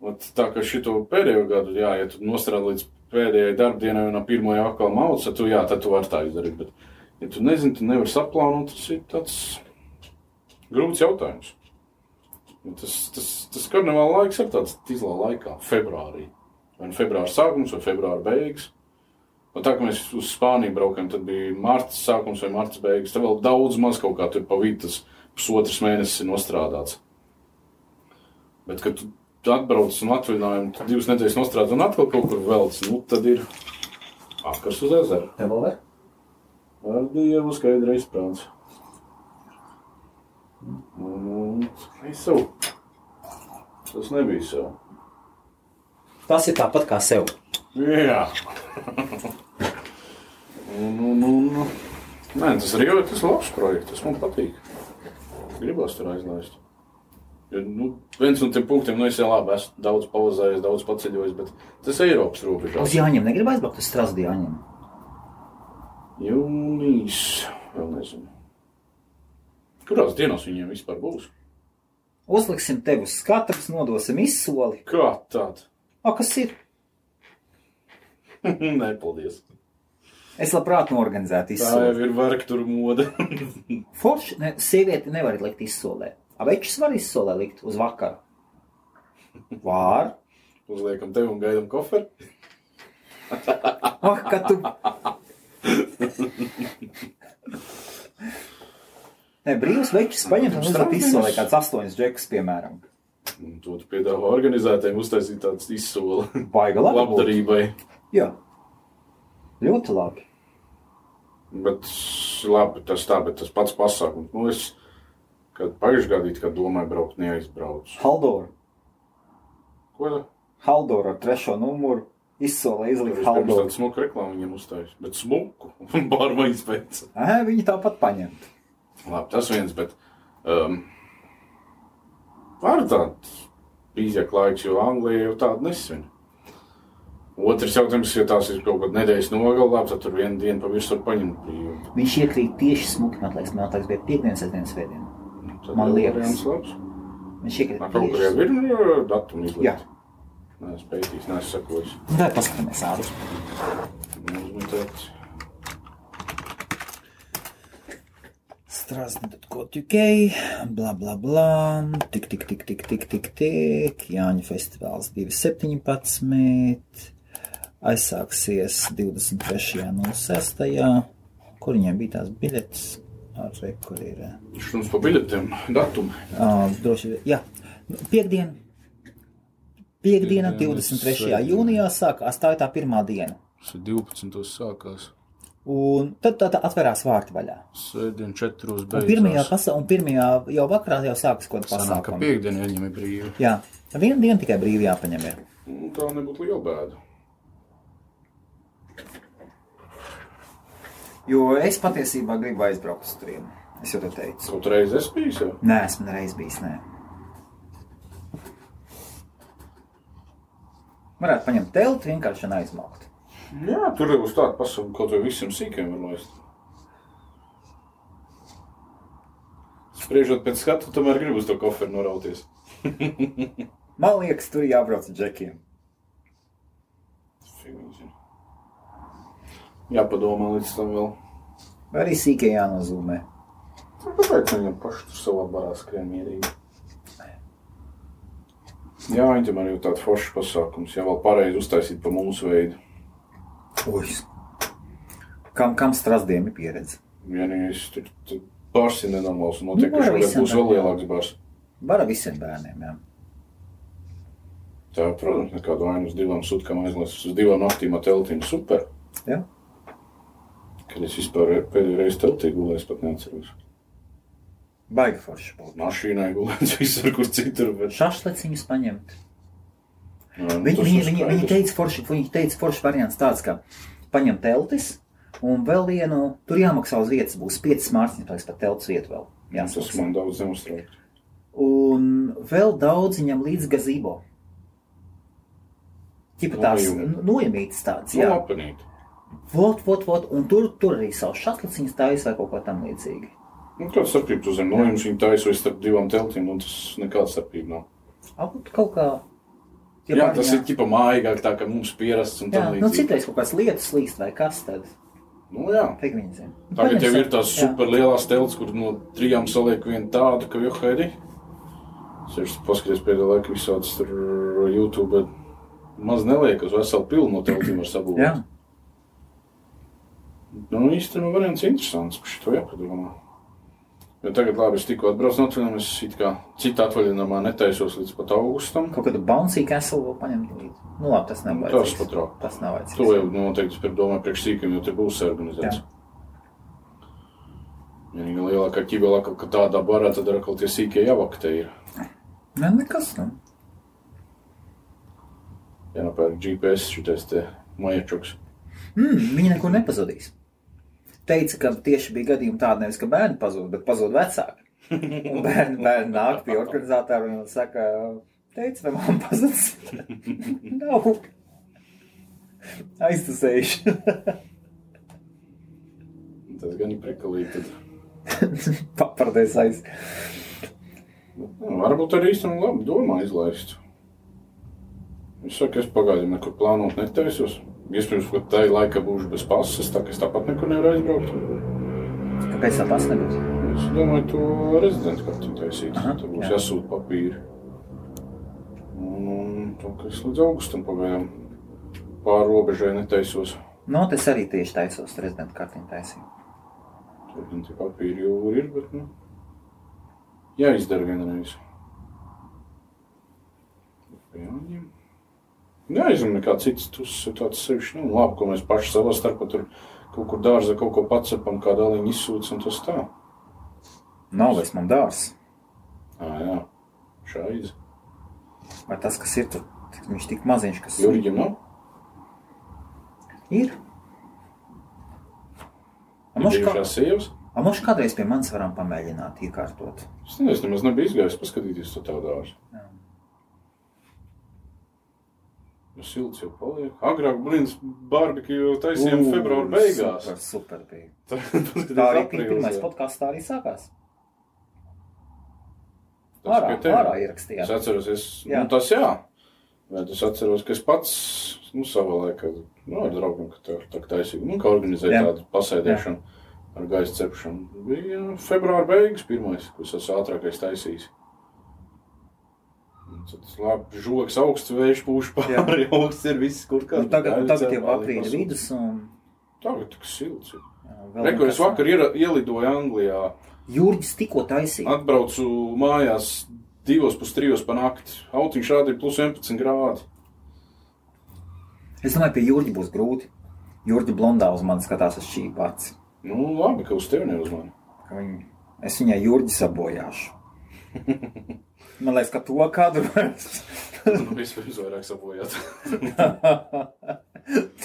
Ot, tā kā šito pēdējo gadu, jā, ja tu nostrādā līdz pēdējai darbdienai un ap pirmo jau atkal mauc, tad tu, jā, tad tu vari tā izdarīt. Bet, ja tu nezini, tu nevari saplānot, tas ir tāds grūts jautājums. Tas, tas, tas karnevāla laiks ir tāds tīzlā laikā, februārī. Vai nu februāra sākums vai februāra beigas. Un tā kā mēs uz Spāniju braukām, tad bija marts sākums vai marts beigas. Tad vēl daudz maz kaut kā tur pa vidu tas pusotrs mēnesis ir nostrādāts. Bet, kad tu atbrauc un atvaļinājumu, tad divas nedēļas nostrādā un atkal kaut kur velc, nu tad ir akars uz ezera. Tev vēl? Ar Dievu skaidri izprāts. Un, es savu. Tas nebija sev. Tas ir tāpat kā sev. Jā. un, un, un. Nē, tas ir tas labs projekts. Tas man patīk. Gribas tur aizlaist. Jo, nu, viens no tiem punktiem, nu, es jau labi esmu daudz pauzējis, daudz paceļojis, bet tas ir Eiropas robežās. Uz Jāņem negrib aizbraukt uz Strasdi Jāņem. Jūnijas, vēl nezinu. Kurās dienās viņiem vispār būs? Uzliksim tevi uz skatuves, nodosim izsoli. Kā tāda? O, kas ir? Nē, paldies. Es labprāt norganizētu Tā izsoli. jau ir vergturu mode. Forši, ne, sievieti nevar likt izsolē. Avečs var izsolē likt uz vakaru. Var. Uzliekam tevi un gaidām koferi. Ah, ka tu. Nē, brīvs večs paņemt un uzlikt izsolē kāds astoņas džekus, piemēram. Un to tu piedāvā organizētājiem uztaisīt tāds izsoli Baiga labi. labdarībai. Jā. Ļoti labi. Bet labi, tas tā, bet tas pats pasākums. Nu, es, kad pagājušajā gadā, kā domāju, braukt, neaizbraucu. Haldor. Ko tā? Haldor ar trešo numuru. Izsolē izlikt Pirms Haldor. tādu smuku reklāmu viņam uztaisīt. Bet smuku. Pārmaiņas pēc. Aha, viņi tāpat paņemt. Labi, tas viens, bet. Um, var tāds pīzjāk laiks, jo Anglijā jau tādu nesvin. Otrs jautājums, ja tās ir kaut kāda nedēļas nogalā, tad tur vienu dienu pa virsmu var paņemt brīvu. Viņš iekrīt tieši smuki, man liekas, man liekas, bija piekdienas, sestdienas, svētdienas. Tad Man liekas. labs. Viņš iekrīt Kaut kur jau ir uh, datumi izlikt. Jā. Nē, es pētīs, neesmu sakojis. Vai paskatāmies ārus. Uzmetēt. Strasdien.UK, bla bla bla, tik tik tik tik tik tik tik, Jāņa festivāls 2017, aizsāksies 23.06. Kur viņiem bija tās biļetes? Ar re, kur ir? Šuns pa biļetēm, datumi. ā, Droši vien, jā, piekdien. Piekdiena, Piekdiena, 23. svētdiena. jūnijā sākās, tā ir tā pirmā diena. Tas ir 12. sākās. Un tad tā, tā atverās vārti vaļā. Sēdien 4. Un beidzās. pirmajā, pasa un pirmajā jau vakarā jau sākas kaut kāda Sanāk, ka viņam ir brīva. Jā, viena diena tikai brīvi jāpaņem. Ir. Nu, Tā nebūtu liela bēda. Jo es patiesībā gribu aizbraukt uz turieni. Es jau te teicu. Kaut reiz es biju jau. Nē, esmu nereiz bijis. Nē. Varētu paņemt telti, vienkārši un aizmaukt. Jā, tur jau uz tādu pasaules kaut vai visiem sīkiem var laist. Spriežot pēc skatu, tomēr gribu uz to koferu norauties. Man liekas, tur jābrauc ar džekiem. Jāpadomā līdz tam vēl. Vai arī sīkā jānozīmē. Nu, Kāpēc viņam paši tur savā barā skrien mierīgi? Jā, viņam arī tāds foršs pasākums, ja vēl pareizi uztaisīt pa mūsu veidu. Ui. Kam, kam strasdien ir pieredze? Vienīgais tur, tur bars ir nenormāls notiek, Nu, ka būs vēl lielāks bars. Var ar visiem bērniem. Jā. Tā, protams, nekādu vainu uz divām sutkām aizlaist uz divām naktīm ar teltīm. Super. Jā. Kad es vispār pēdējo reizi teltī gulēju, es pat neatceros. Baigi forši. Mašīnai gulēt visur, kur citur. Bet... Šašleciņus paņemt. Nu, Viņi, tas viņi, viņi, viņi teica, forši, viņi teica, forši variants tāds, ka paņem teltis un vēl vienu, tur jāmaksā uz vietas, būs 5 mārciņas, tas pat telts vietu vēl. Tas jāsamaksā. man daudz neuztrauc. Un vēl daudz viņam līdz gazebo. Ķipa tās nojamītas tādas, Nu, jā. apinīt. Vot, vot, vot, un tur, tur arī savus šatliciņus taisa vai kaut ko tam līdzīgi. Nu, kāda starpība tu zem nojums viņa taisa vai starp divām teltīm, un tas nekāda starpība nav. Kaut kā. Jā, jā tas ir tipa mājīgāk, tā kā mums pierasts un Jā, tam nu līdzīgi. citreiz kaut kāds lietas slīst vai kas tad. Nu, jā. Tagad jau ir tās Jā. super lielās telts, kur no trijām saliek vienu tādu, ka jau haidi. Es paskaties pēdējā laikā visādas tur YouTube. Maz neliek uz veselu pilnu no teltīm var Jā, sabūvēt. Nu, īstenībā variants interesants, par šito jāpadomā. Jo tagad, labi, es tikko atbraucu no atvaļinājuma, es it kā citā atvaļinājumā netaisos līdz pat augustam. kaut kādu bouncy castle vēl paņemt līdzi. Nu labi, tas nav Tas vajadzīgs. pat rāk. Tas nav vajadzīgs. To jau noteikti par domāju priekš sīkiem, jo te būs organizēts. Jā. Vienīgā lielākā ķibelā, ka tādā barā, tad ar kaut tie sīkie javaktē ir. Nē, nekas, nu. Jānopērk GPS šitais te majačuks. Mm, viņi nekur nepazudīs. Teica, ka tieši bija gadījumi tādi, nevis ka bērni pazūd, bet pazūd vecāki. Un bērni, bērni nāk pie organizatora un saka, teica, vai mamma pazudis? Nav. Aiztusējuši. Tas gan ir prikalīgi. Tad. Papardies aiz. Varbūt arī īstenībā labi domā izlaist. Es saku, es pagaidām nekur plānot netaisos. Iespējams, ka tai laika būšu bez pasas, tā ka es tāpat nekur nevaru aizbraukt. Kāpēc tā tas nebūs? Es domāju, to rezidentu kartu taisīt. Aha, Tur būs jā. jāsūta papīri. Un, un to, ka es līdz augustam pagaidām pāri robežai netaisos. No, Nu, tas arī tieši taisos rezidenta kartiņu taisīt. Tur gan tie papīri jau ir, bet, nu, jāizdara vienreiz. Jāņem. Neaizņem nekā cits, tas ir tāds sevišķi, nu, labi, ko mēs paši savā starpā tur kaut kur dārzā kaut ko pacepam, kā daliņu izsūc, un tas tā. Nav vairs man dārs. Ā, jā, šaiz. Vai tas, kas ir tur, viņš tik maziņš, kas Jurģim nav? ir? A mums, kā, a mums kādreiz pie manis varam pamēģināt iekārtot. Es nezinu, nemaz nebiju izgājis paskatīties to tādu dārzu. Jā. Nu, silts jau paliek. Agrāk, blīns, barbekju taisījām februāra beigās. Super, super bija. Paskaties, Tā arī aprīlis, pirmais jā. podkāsts tā arī sākās. Ārā, ārā Es ierakstījām. atceros, es, Jā. nu, tas jā. Bet es atceros, ka es pats, nu, savā laikā, nu, ar draugiem, ka tā, tā taisīju, nu, kā organizēju Jā. tādu pasēdēšanu ar gaisa cepšanu. Bija februāra beigas pirmais, ko es ātrākais taisījis. Labi, žoks augsts, vējš pūš pāri, augsts ir viss, kur kā. Un tagad, un tagad jau aprīļa vidus un Tagad tik silts ir. Rekur, es vakar iera- ielidoju Anglijā. Jurģis tikko taisīja. atbraucu mājās divos pus trijos pa nakti. Autiņš rādīja plus 11 grādi. Es domāju, pie Jurģa būs grūti. Jurģa blondā uz mani skatās uz šī pats. Nu, labi, ka uz tevi neuzmani. Ka Viņ... Es viņai Jurģi sabojāšu. Man liekas, ka to vairs. Nu, Vispirms vairāk sabojāt.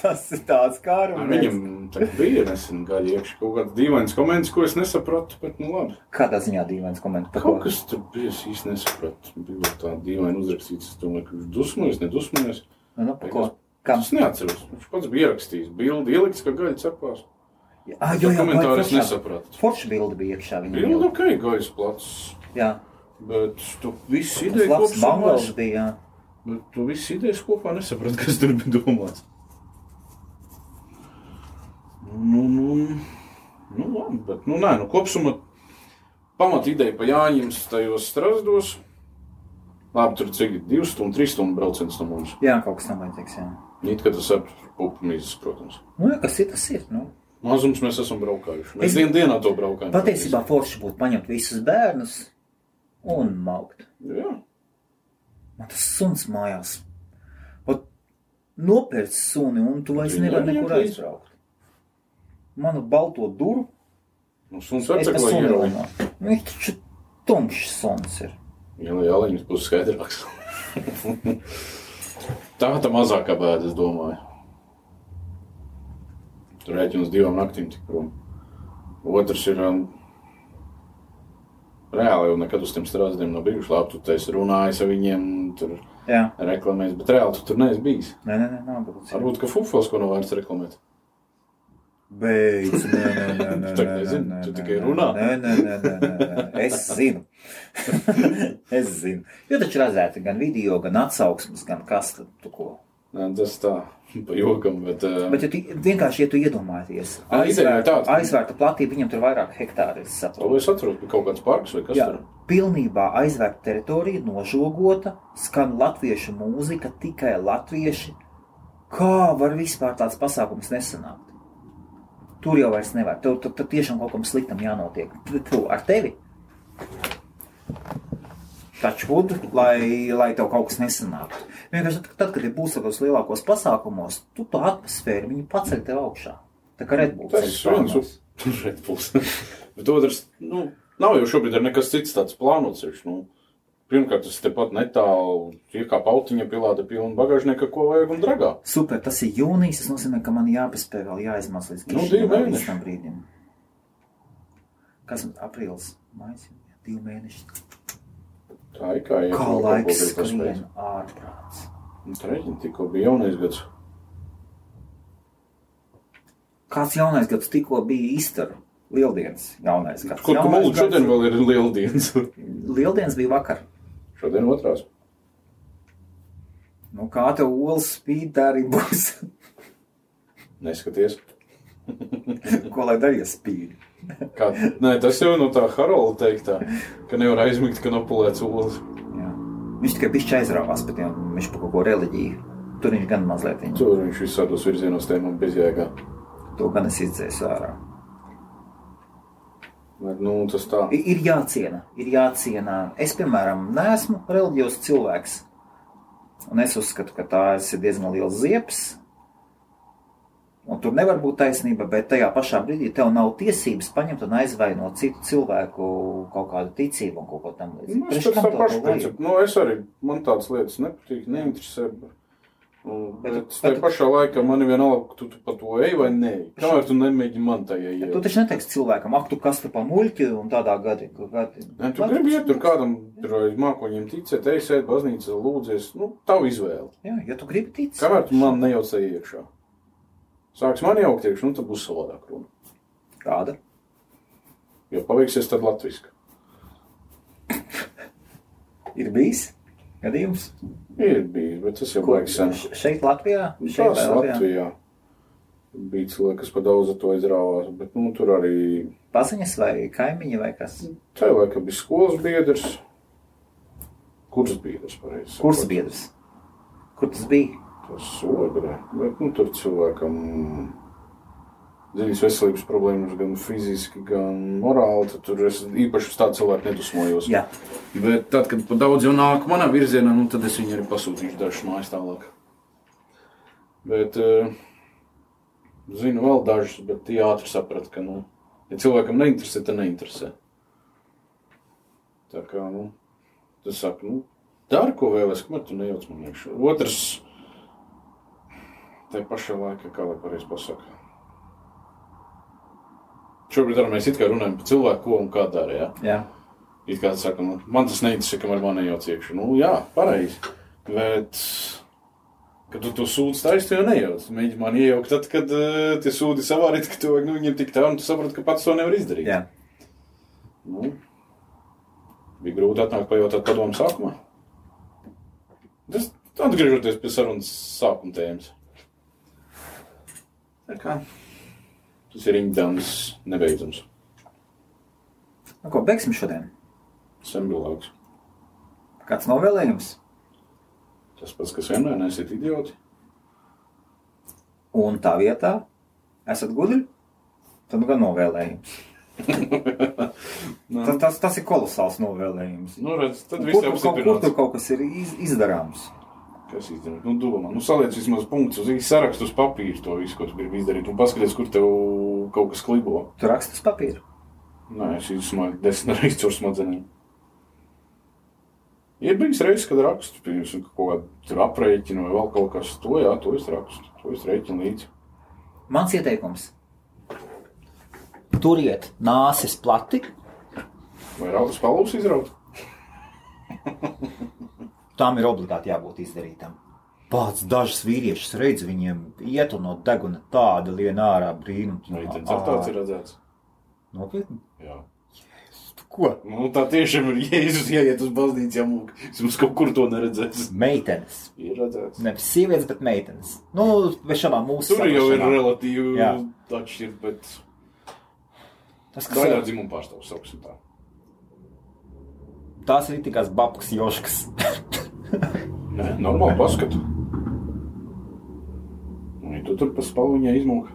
Tas ir tāds kā ar Viņam tā bija nesen gaļa iekšā kaut kāds dīvains komentārs, ko es nesapratu, bet nu labi. Kādā ziņā dīvains komentārs par ko? Kaut kas tur bija, es īsti nesapratu. Bija tā dīvaini uzrakstīts, es domāju, ka viņš dusmojas, nedusmojas. Nu, nu, par ko? Kam? Es neatceros. Viņš pats bija ierakstījis bildi, ielikts, ka gaļa cepās. Ah, jo, jā, komentāru es nesapratu. Forša bilde bija iekšā. Bildi ok, gaisa plats. Jā, Bet tu ideja labs kopumā. Jā. Bet tu viss idejas kopā nesaprati, kas tur bija domāts. Nu, nu, nu, labi, bet, nu, nē, nu, kopsumā pamat ideja pa Jāņiem tajos strasdos. Labi, tur cik 2 stundu, 3 stundu brauciens no mums. jā, kaut kas tam vajadzīgs. Jā. Nīt, ka tas ar pupu mīzes, protams. Nu, jā, kas ir, tas ir. Nu. Mazums mēs esam braukājuši. Mēs Es- es... dienā to braukājam. Patiesībā forši būtu paņemt visus bērnus un maukt. Jā, Man tas suns mājās nopērts suni, un tu vairs nevari nevar nekur aizbraukt. Manu balto duru Nu, suns sekot suni ieroļu. runā. Viņš taču tumšs suns ir. Jā, jā, viņas būs skaidrāks. Tā tā mazākā bēda, es domāju. Tur rēķina uz divām naktīm tik prom. Otrs ir um, reāli jau nekad uz tiem strāzdiem nav bijuši labi. Tu teisi runājis ar viņiem, tur Jā, reklamēs, bet reāli tu tur neesi bijis. nē, nē, nē, būt. Varbūt, ka fufos ko nav vērts reklamēt. Beidz, nē, nē, nē, nē, nē, nezini, nē, tu nē, tikai nē, runā. Nē, nē, nē, nē, nē, nē. es zinu. es zinu. Jo taču redzēti gan video, gan atsauksmes, gan kas tad tu ko. Tas tā, pa jokam, bet. Uh, Bet ja tu, vienkārši, ja tu iedomājies, tāda. aizvērta platība, viņam tur vairāk hektāri, es saprotu. es atceros, ka kaut kāds parks vai kas Jā, tur. pilnībā aizvērta teritorija, nožogota, skan latviešu mūzika, tikai latvieši. Kā var vispār tāds pasākums nesanākt? Tur jau vairs nevar. Tur, tur, tur tiešām kaut kam sliktam jānotiek. Tu, tu ar tevi. Būtu, lai, lai tev kaut kas nesanāktu. Vienkārši tad, tad kad ir būs tādos lielākos pasākumos, tu to atmosfēru viņi paceļ tev augšā. Tā kā Red Bull Tas ir viens šeit būs. Bet otrs, nu, nav jau šobrīd ir nekas cits tāds plānots. Nu, pirmkārt, tas tepat netālu, iekāp autiņa pilāta pilna bagāžnieka, ko vajag un dragā. Super, tas ir jūnijas. Tas nozīmē, ka man jāpaspēj vēl jāizmaz līdz Nu, divi mēneši. tam brīdim. Kas ir aprīlis? Maijs, divi mēneši. Tā ir kā laiks skrien ārprāts. Trešdien tikko bija jaunais gads. Kāds jaunais gads tikko bija Easter? Lieldienas jaunais gads. Kur Jaunais mūlu šodien gads- vēl ir lieldienas? Lieldienas bija vakar. šodien otrās. Nu, kā tev olas spīd, tā arī būs. Neskaties. Ko lai darīja spīd? Kā, nē, tas jau no tā Harolda teiktā, ka nevar aizmigt, ka nav pulēts olas. Viņš tikai bišķi aizrāvās, bet jā, viņš par kaut ko reliģiju. Tur viņš gan mazliet viņa. Tur viņš visādos virzienos tēmām bezjēgā. To gan es izdzēsu ārā. Nu, tas tā. Ir, ir jāciena, ir jāciena. Es, piemēram, neesmu reliģijos cilvēks. Un es uzskatu, ka tā ir diezgan liels ziepes. Un tur nevar būt taisnība, bet tajā pašā brīdī tev nav tiesības paņemt un aizvainot citu cilvēku kaut kādu ticību un kaut ko tam Nu, līdzīgu. es Priekš pēc kam tā vajag? principu. Nu, es arī, man tādas lietas nepatīk, neinteresē. Un, Bet- bet tajā bet- pašā laikā man ir vienalga, ka tu, tu pa to ej vai nē. Kamēr tu nemēģini man tajā iet. tu taču neteiksi cilvēkam, ak, tu kas tu pa muļķi un tādā gadī. gadi. Nē, tu gribi iet tur kādam, tur mākoņiem ticēt, ej, sēd baznīcā, lūdzies. Nu, tavu izvēle. Jā, ja tu gribi ticēt. Kamēr tu man nejaucē iekšā. Sāks man jaukt iekšā, nu, tad būs savādāk runa. Kāda? Jo paveiksies tad latviski. Ir bijis gadījums? Ir bijis, bet tas jau baigs sen. Šeit Latvijā? Šeit Tas vai Latvijā. Bija cilvēki, kas pa daudz ar to izrāvās, bet nu, tur arī Paziņas vai kaimiņi vai kas? tajā laikā bija skolas biedrs. Kurs biedrs, pareizi. Kurs biedrs? Kur tas bija? Tas sodre. Bet nu, tur cilvēkam dziļas veselības problēmas, gan fiziski, gan morāli. tad Tur es īpaši uz tādu cilvēku nedusmojos. Jā, Bet tad, kad pa daudz jau nāk manā virzienā, nu, tad es viņu arī pasūtīšu dažus mājas tālāk. Bet uh, zinu vēl dažus, bet tie ātri saprata, ka, nu, ja cilvēkam neinteresē, tad neinteresē. Tā kā, nu, tas saka, nu, dari, ko vēlēs, kamēr tu nejauc man iekšā. Otrs, tajā pašā laikā, kā lai pareizi pasaka. Šobrīd mēs it kā runājam par cilvēku, ko un kā dara, jā. jā. It kā saka, nu, man tas neinteresē, kamēr man nejauc iekšā. Nu, jā, pareizi. Bet, kad tu to sūdzi taisni, tu jau nejauc. Mēģini man iejaukt, tad, kad uh, tie sūdi savārīt, ka vajag nu, viņiem tik tālu, un tu saproti, ka pats to nevar izdarīt. jā. Nu, bija grūti atnākt pajautāt padomu sākumā. Tas atgriežoties pie sarunas sākuma tēmas. Tas ir rimdams nebeidzams. Nu, ko beigsim šodien? Sembilāks. Kāds novēlējums? Tas pats, kas vienmēr nesiet idioti. Un tā vietā esat gudri? Tad nu gan novēlējums. Nu, Tas, tas, tas ir kolosāls novēlējums. nu redz, tad viss tur kaut, kur apstiprināts. tur kaut kas ir iz, izdarāms? Kas izdarīt? Nu, domā, nu, saliec vismaz punktus uz īsi sarakstu uz papīra to visu, ko tu gribi izdarīt, un paskaties, kur tev kaut kas klibo. Tu raksti uz papīra. Nē, es izsmēju desmit reizes caur smadzenēm. Ir bijis reizes, kad rakstu, piemēram, kaut kādu aprēķinu vai vēl kaut kas, to jā, to es rakstu, to es rēķinu līdzi. Mans ieteikums. Turiet nāsis plati, Vai raudas palūs izraut? tam ir obligāti jābūt izdarītam. Pats dažs vīriešus redz, viņiem iet un no deguna tāda liena ārā brīnums. Vai tad ar tāds ir redzēts? Nopietni? Jā. Ko? Nu, tā tiešām ir Jēzus, ieiet uz baznīcu. Es mums kaut kur to neredzēs. Meitenes. Ir redzēts. Nevis sievietes, bet meitenes. Nu, šādā mūsu Tur jau ir relatīvi atšķirt, bet Tas, kas daļā dzimuma pārstāvs sauksim tā. Tās ir tikai babkas joškas. Nē, normāli paskatu. Un ja tu tur pa spalviņai izmūk.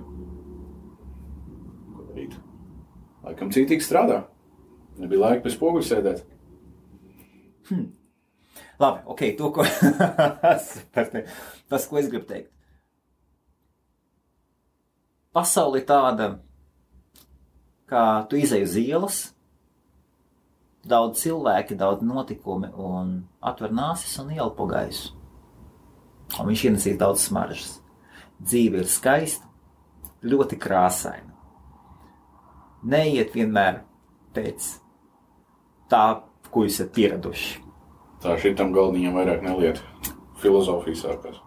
Ko darīt? Laikam cītīgi strādā. Nebija laika pēc spoguļa sēdēt. Labi, ok, to, ko, tas, ko es gribu teikt. Pasaule ir tāda, kā tu izej uz ielas, daudz cilvēki, daudz notikumi, un atver nāsis un ielpo gaisu. Un viņš ienesīs daudz smaržas. Dzīve ir skaista, ļoti krāsaina. Neiet vienmēr pēc tā, ko jūs esat pieraduši. Tā šitam galdiņam vairāk neliet. Filozofija sākās.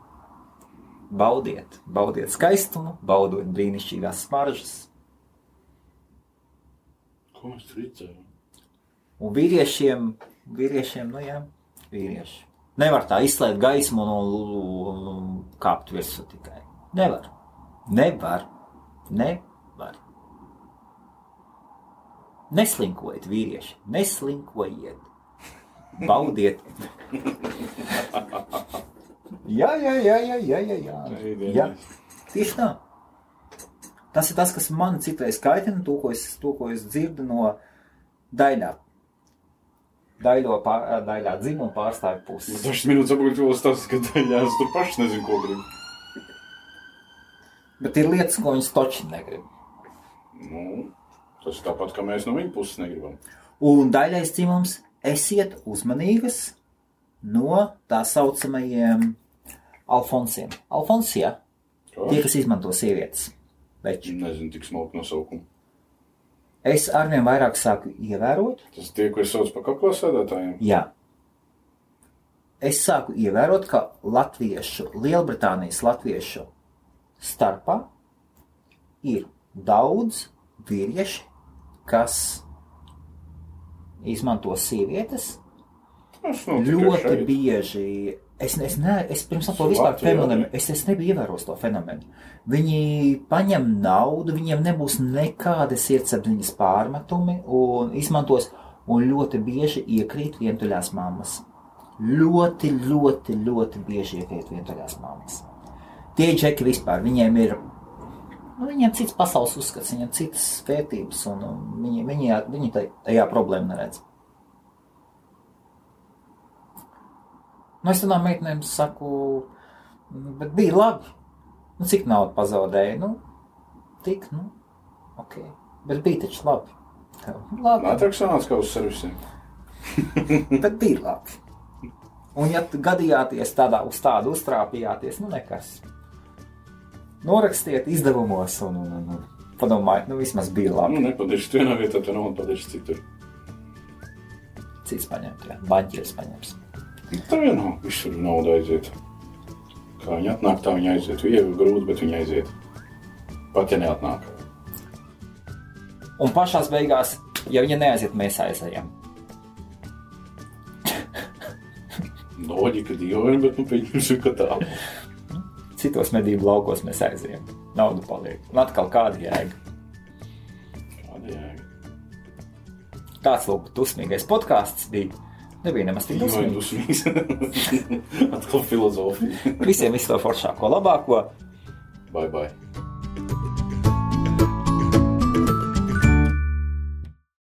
Baudiet, baudiet skaistumu, baudiet brīnišķīgās smaržas. Ko mēs redzējām? Un vīriešiem, vīriešiem, nu jā, vīrieši. Nevar tā izslēgt gaismu un, kāpt virsū tikai. Nevar. Nevar. Nevar. Neslinkojiet, vīrieši. Neslinkojiet. Baudiet. jā, jā, jā, jā, jā, jā, jā. jā. Tieši tā. Tas ir tas, kas man citreiz kaitina, to, ko es, to, ko es dzirdu no daļā. Daļo pār, daļā dzimuma pārstāvju puses. Dažas minūtes apakaļ to stāstu, ka daļā es tur paši nezinu, ko gribu. Bet ir lietas, ko viņas toči negrib. Nu, tas tāpat, kā mēs no viņa puses negribam. Un daļais dzimums esiet uzmanīgas no tā saucamajiem alfonsiem. Alfonsija, tie, kas izmanto sievietes. Veči. Nezinu, tik smalku nosaukumu. Es arvien vairāk sāku ievērot, Tas tie, ko es saucu par kaklā sēdētājiem. Jā. Es sāku ievērot, ka latviešu, Lielbritānijas latviešu starpā ir daudz vīrieši, kas izmanto sievietes. Tas Ļoti bieži. Es, es, ne, es pirms tam to vispār fenomenu, es, es nebiju ievērojis to fenomenu. Viņi paņem naudu, viņiem nebūs nekāda sirdsapziņas pārmetumi un izmantos, un ļoti bieži iekrīt vientuļās mammas. Ļoti, ļoti, ļoti bieži iekrīt vientuļās mammas. Tie džeki vispār, viņiem ir, nu, viņiem cits pasaules uzskats, viņiem citas vērtības, un viņi, viņi, viņi tajā problēmu neredz. Nu, es tādām meitenēm saku, "Nu, bet bija labi. Nu, cik naudu pazaudēju? Nu, tik, nu, ok. Bet bija taču labi. Labi. Sanāca, kā uz servisiem. Bet bija labi. Un, ja tu gadījāties tādā uz tādu uztrāpījāties, nu nekas. Norakstiet izdevumos un, un, un, un padomājiet, nu vismaz bija labi. Nu, nepadarīšu vienā vietā, tad nav padarīšu citur. Cits paņemt, jā, baņķieris paņems. Tā jau nav. Visur nauda aiziet. Kā viņa atnāk, tā viņa aiziet. Viegli, grūti, bet viņa aiziet. Pat ja neatnāk. Un pašās beigās, ja viņa neaiziet, mēs aizējām. Loģika dīvaina, bet nu pieņemsim, ka tā. Citos medību laukos mēs aizējām. Nauda paliek. Un atkal kāda jēga. Kāda jēga? Tāds lūk, dusmīgais podkāsts bija. Nebija nemaz tik dusmīgs. Atkal filozofija. Visiem visu to foršāko, labāko. Bye, bye.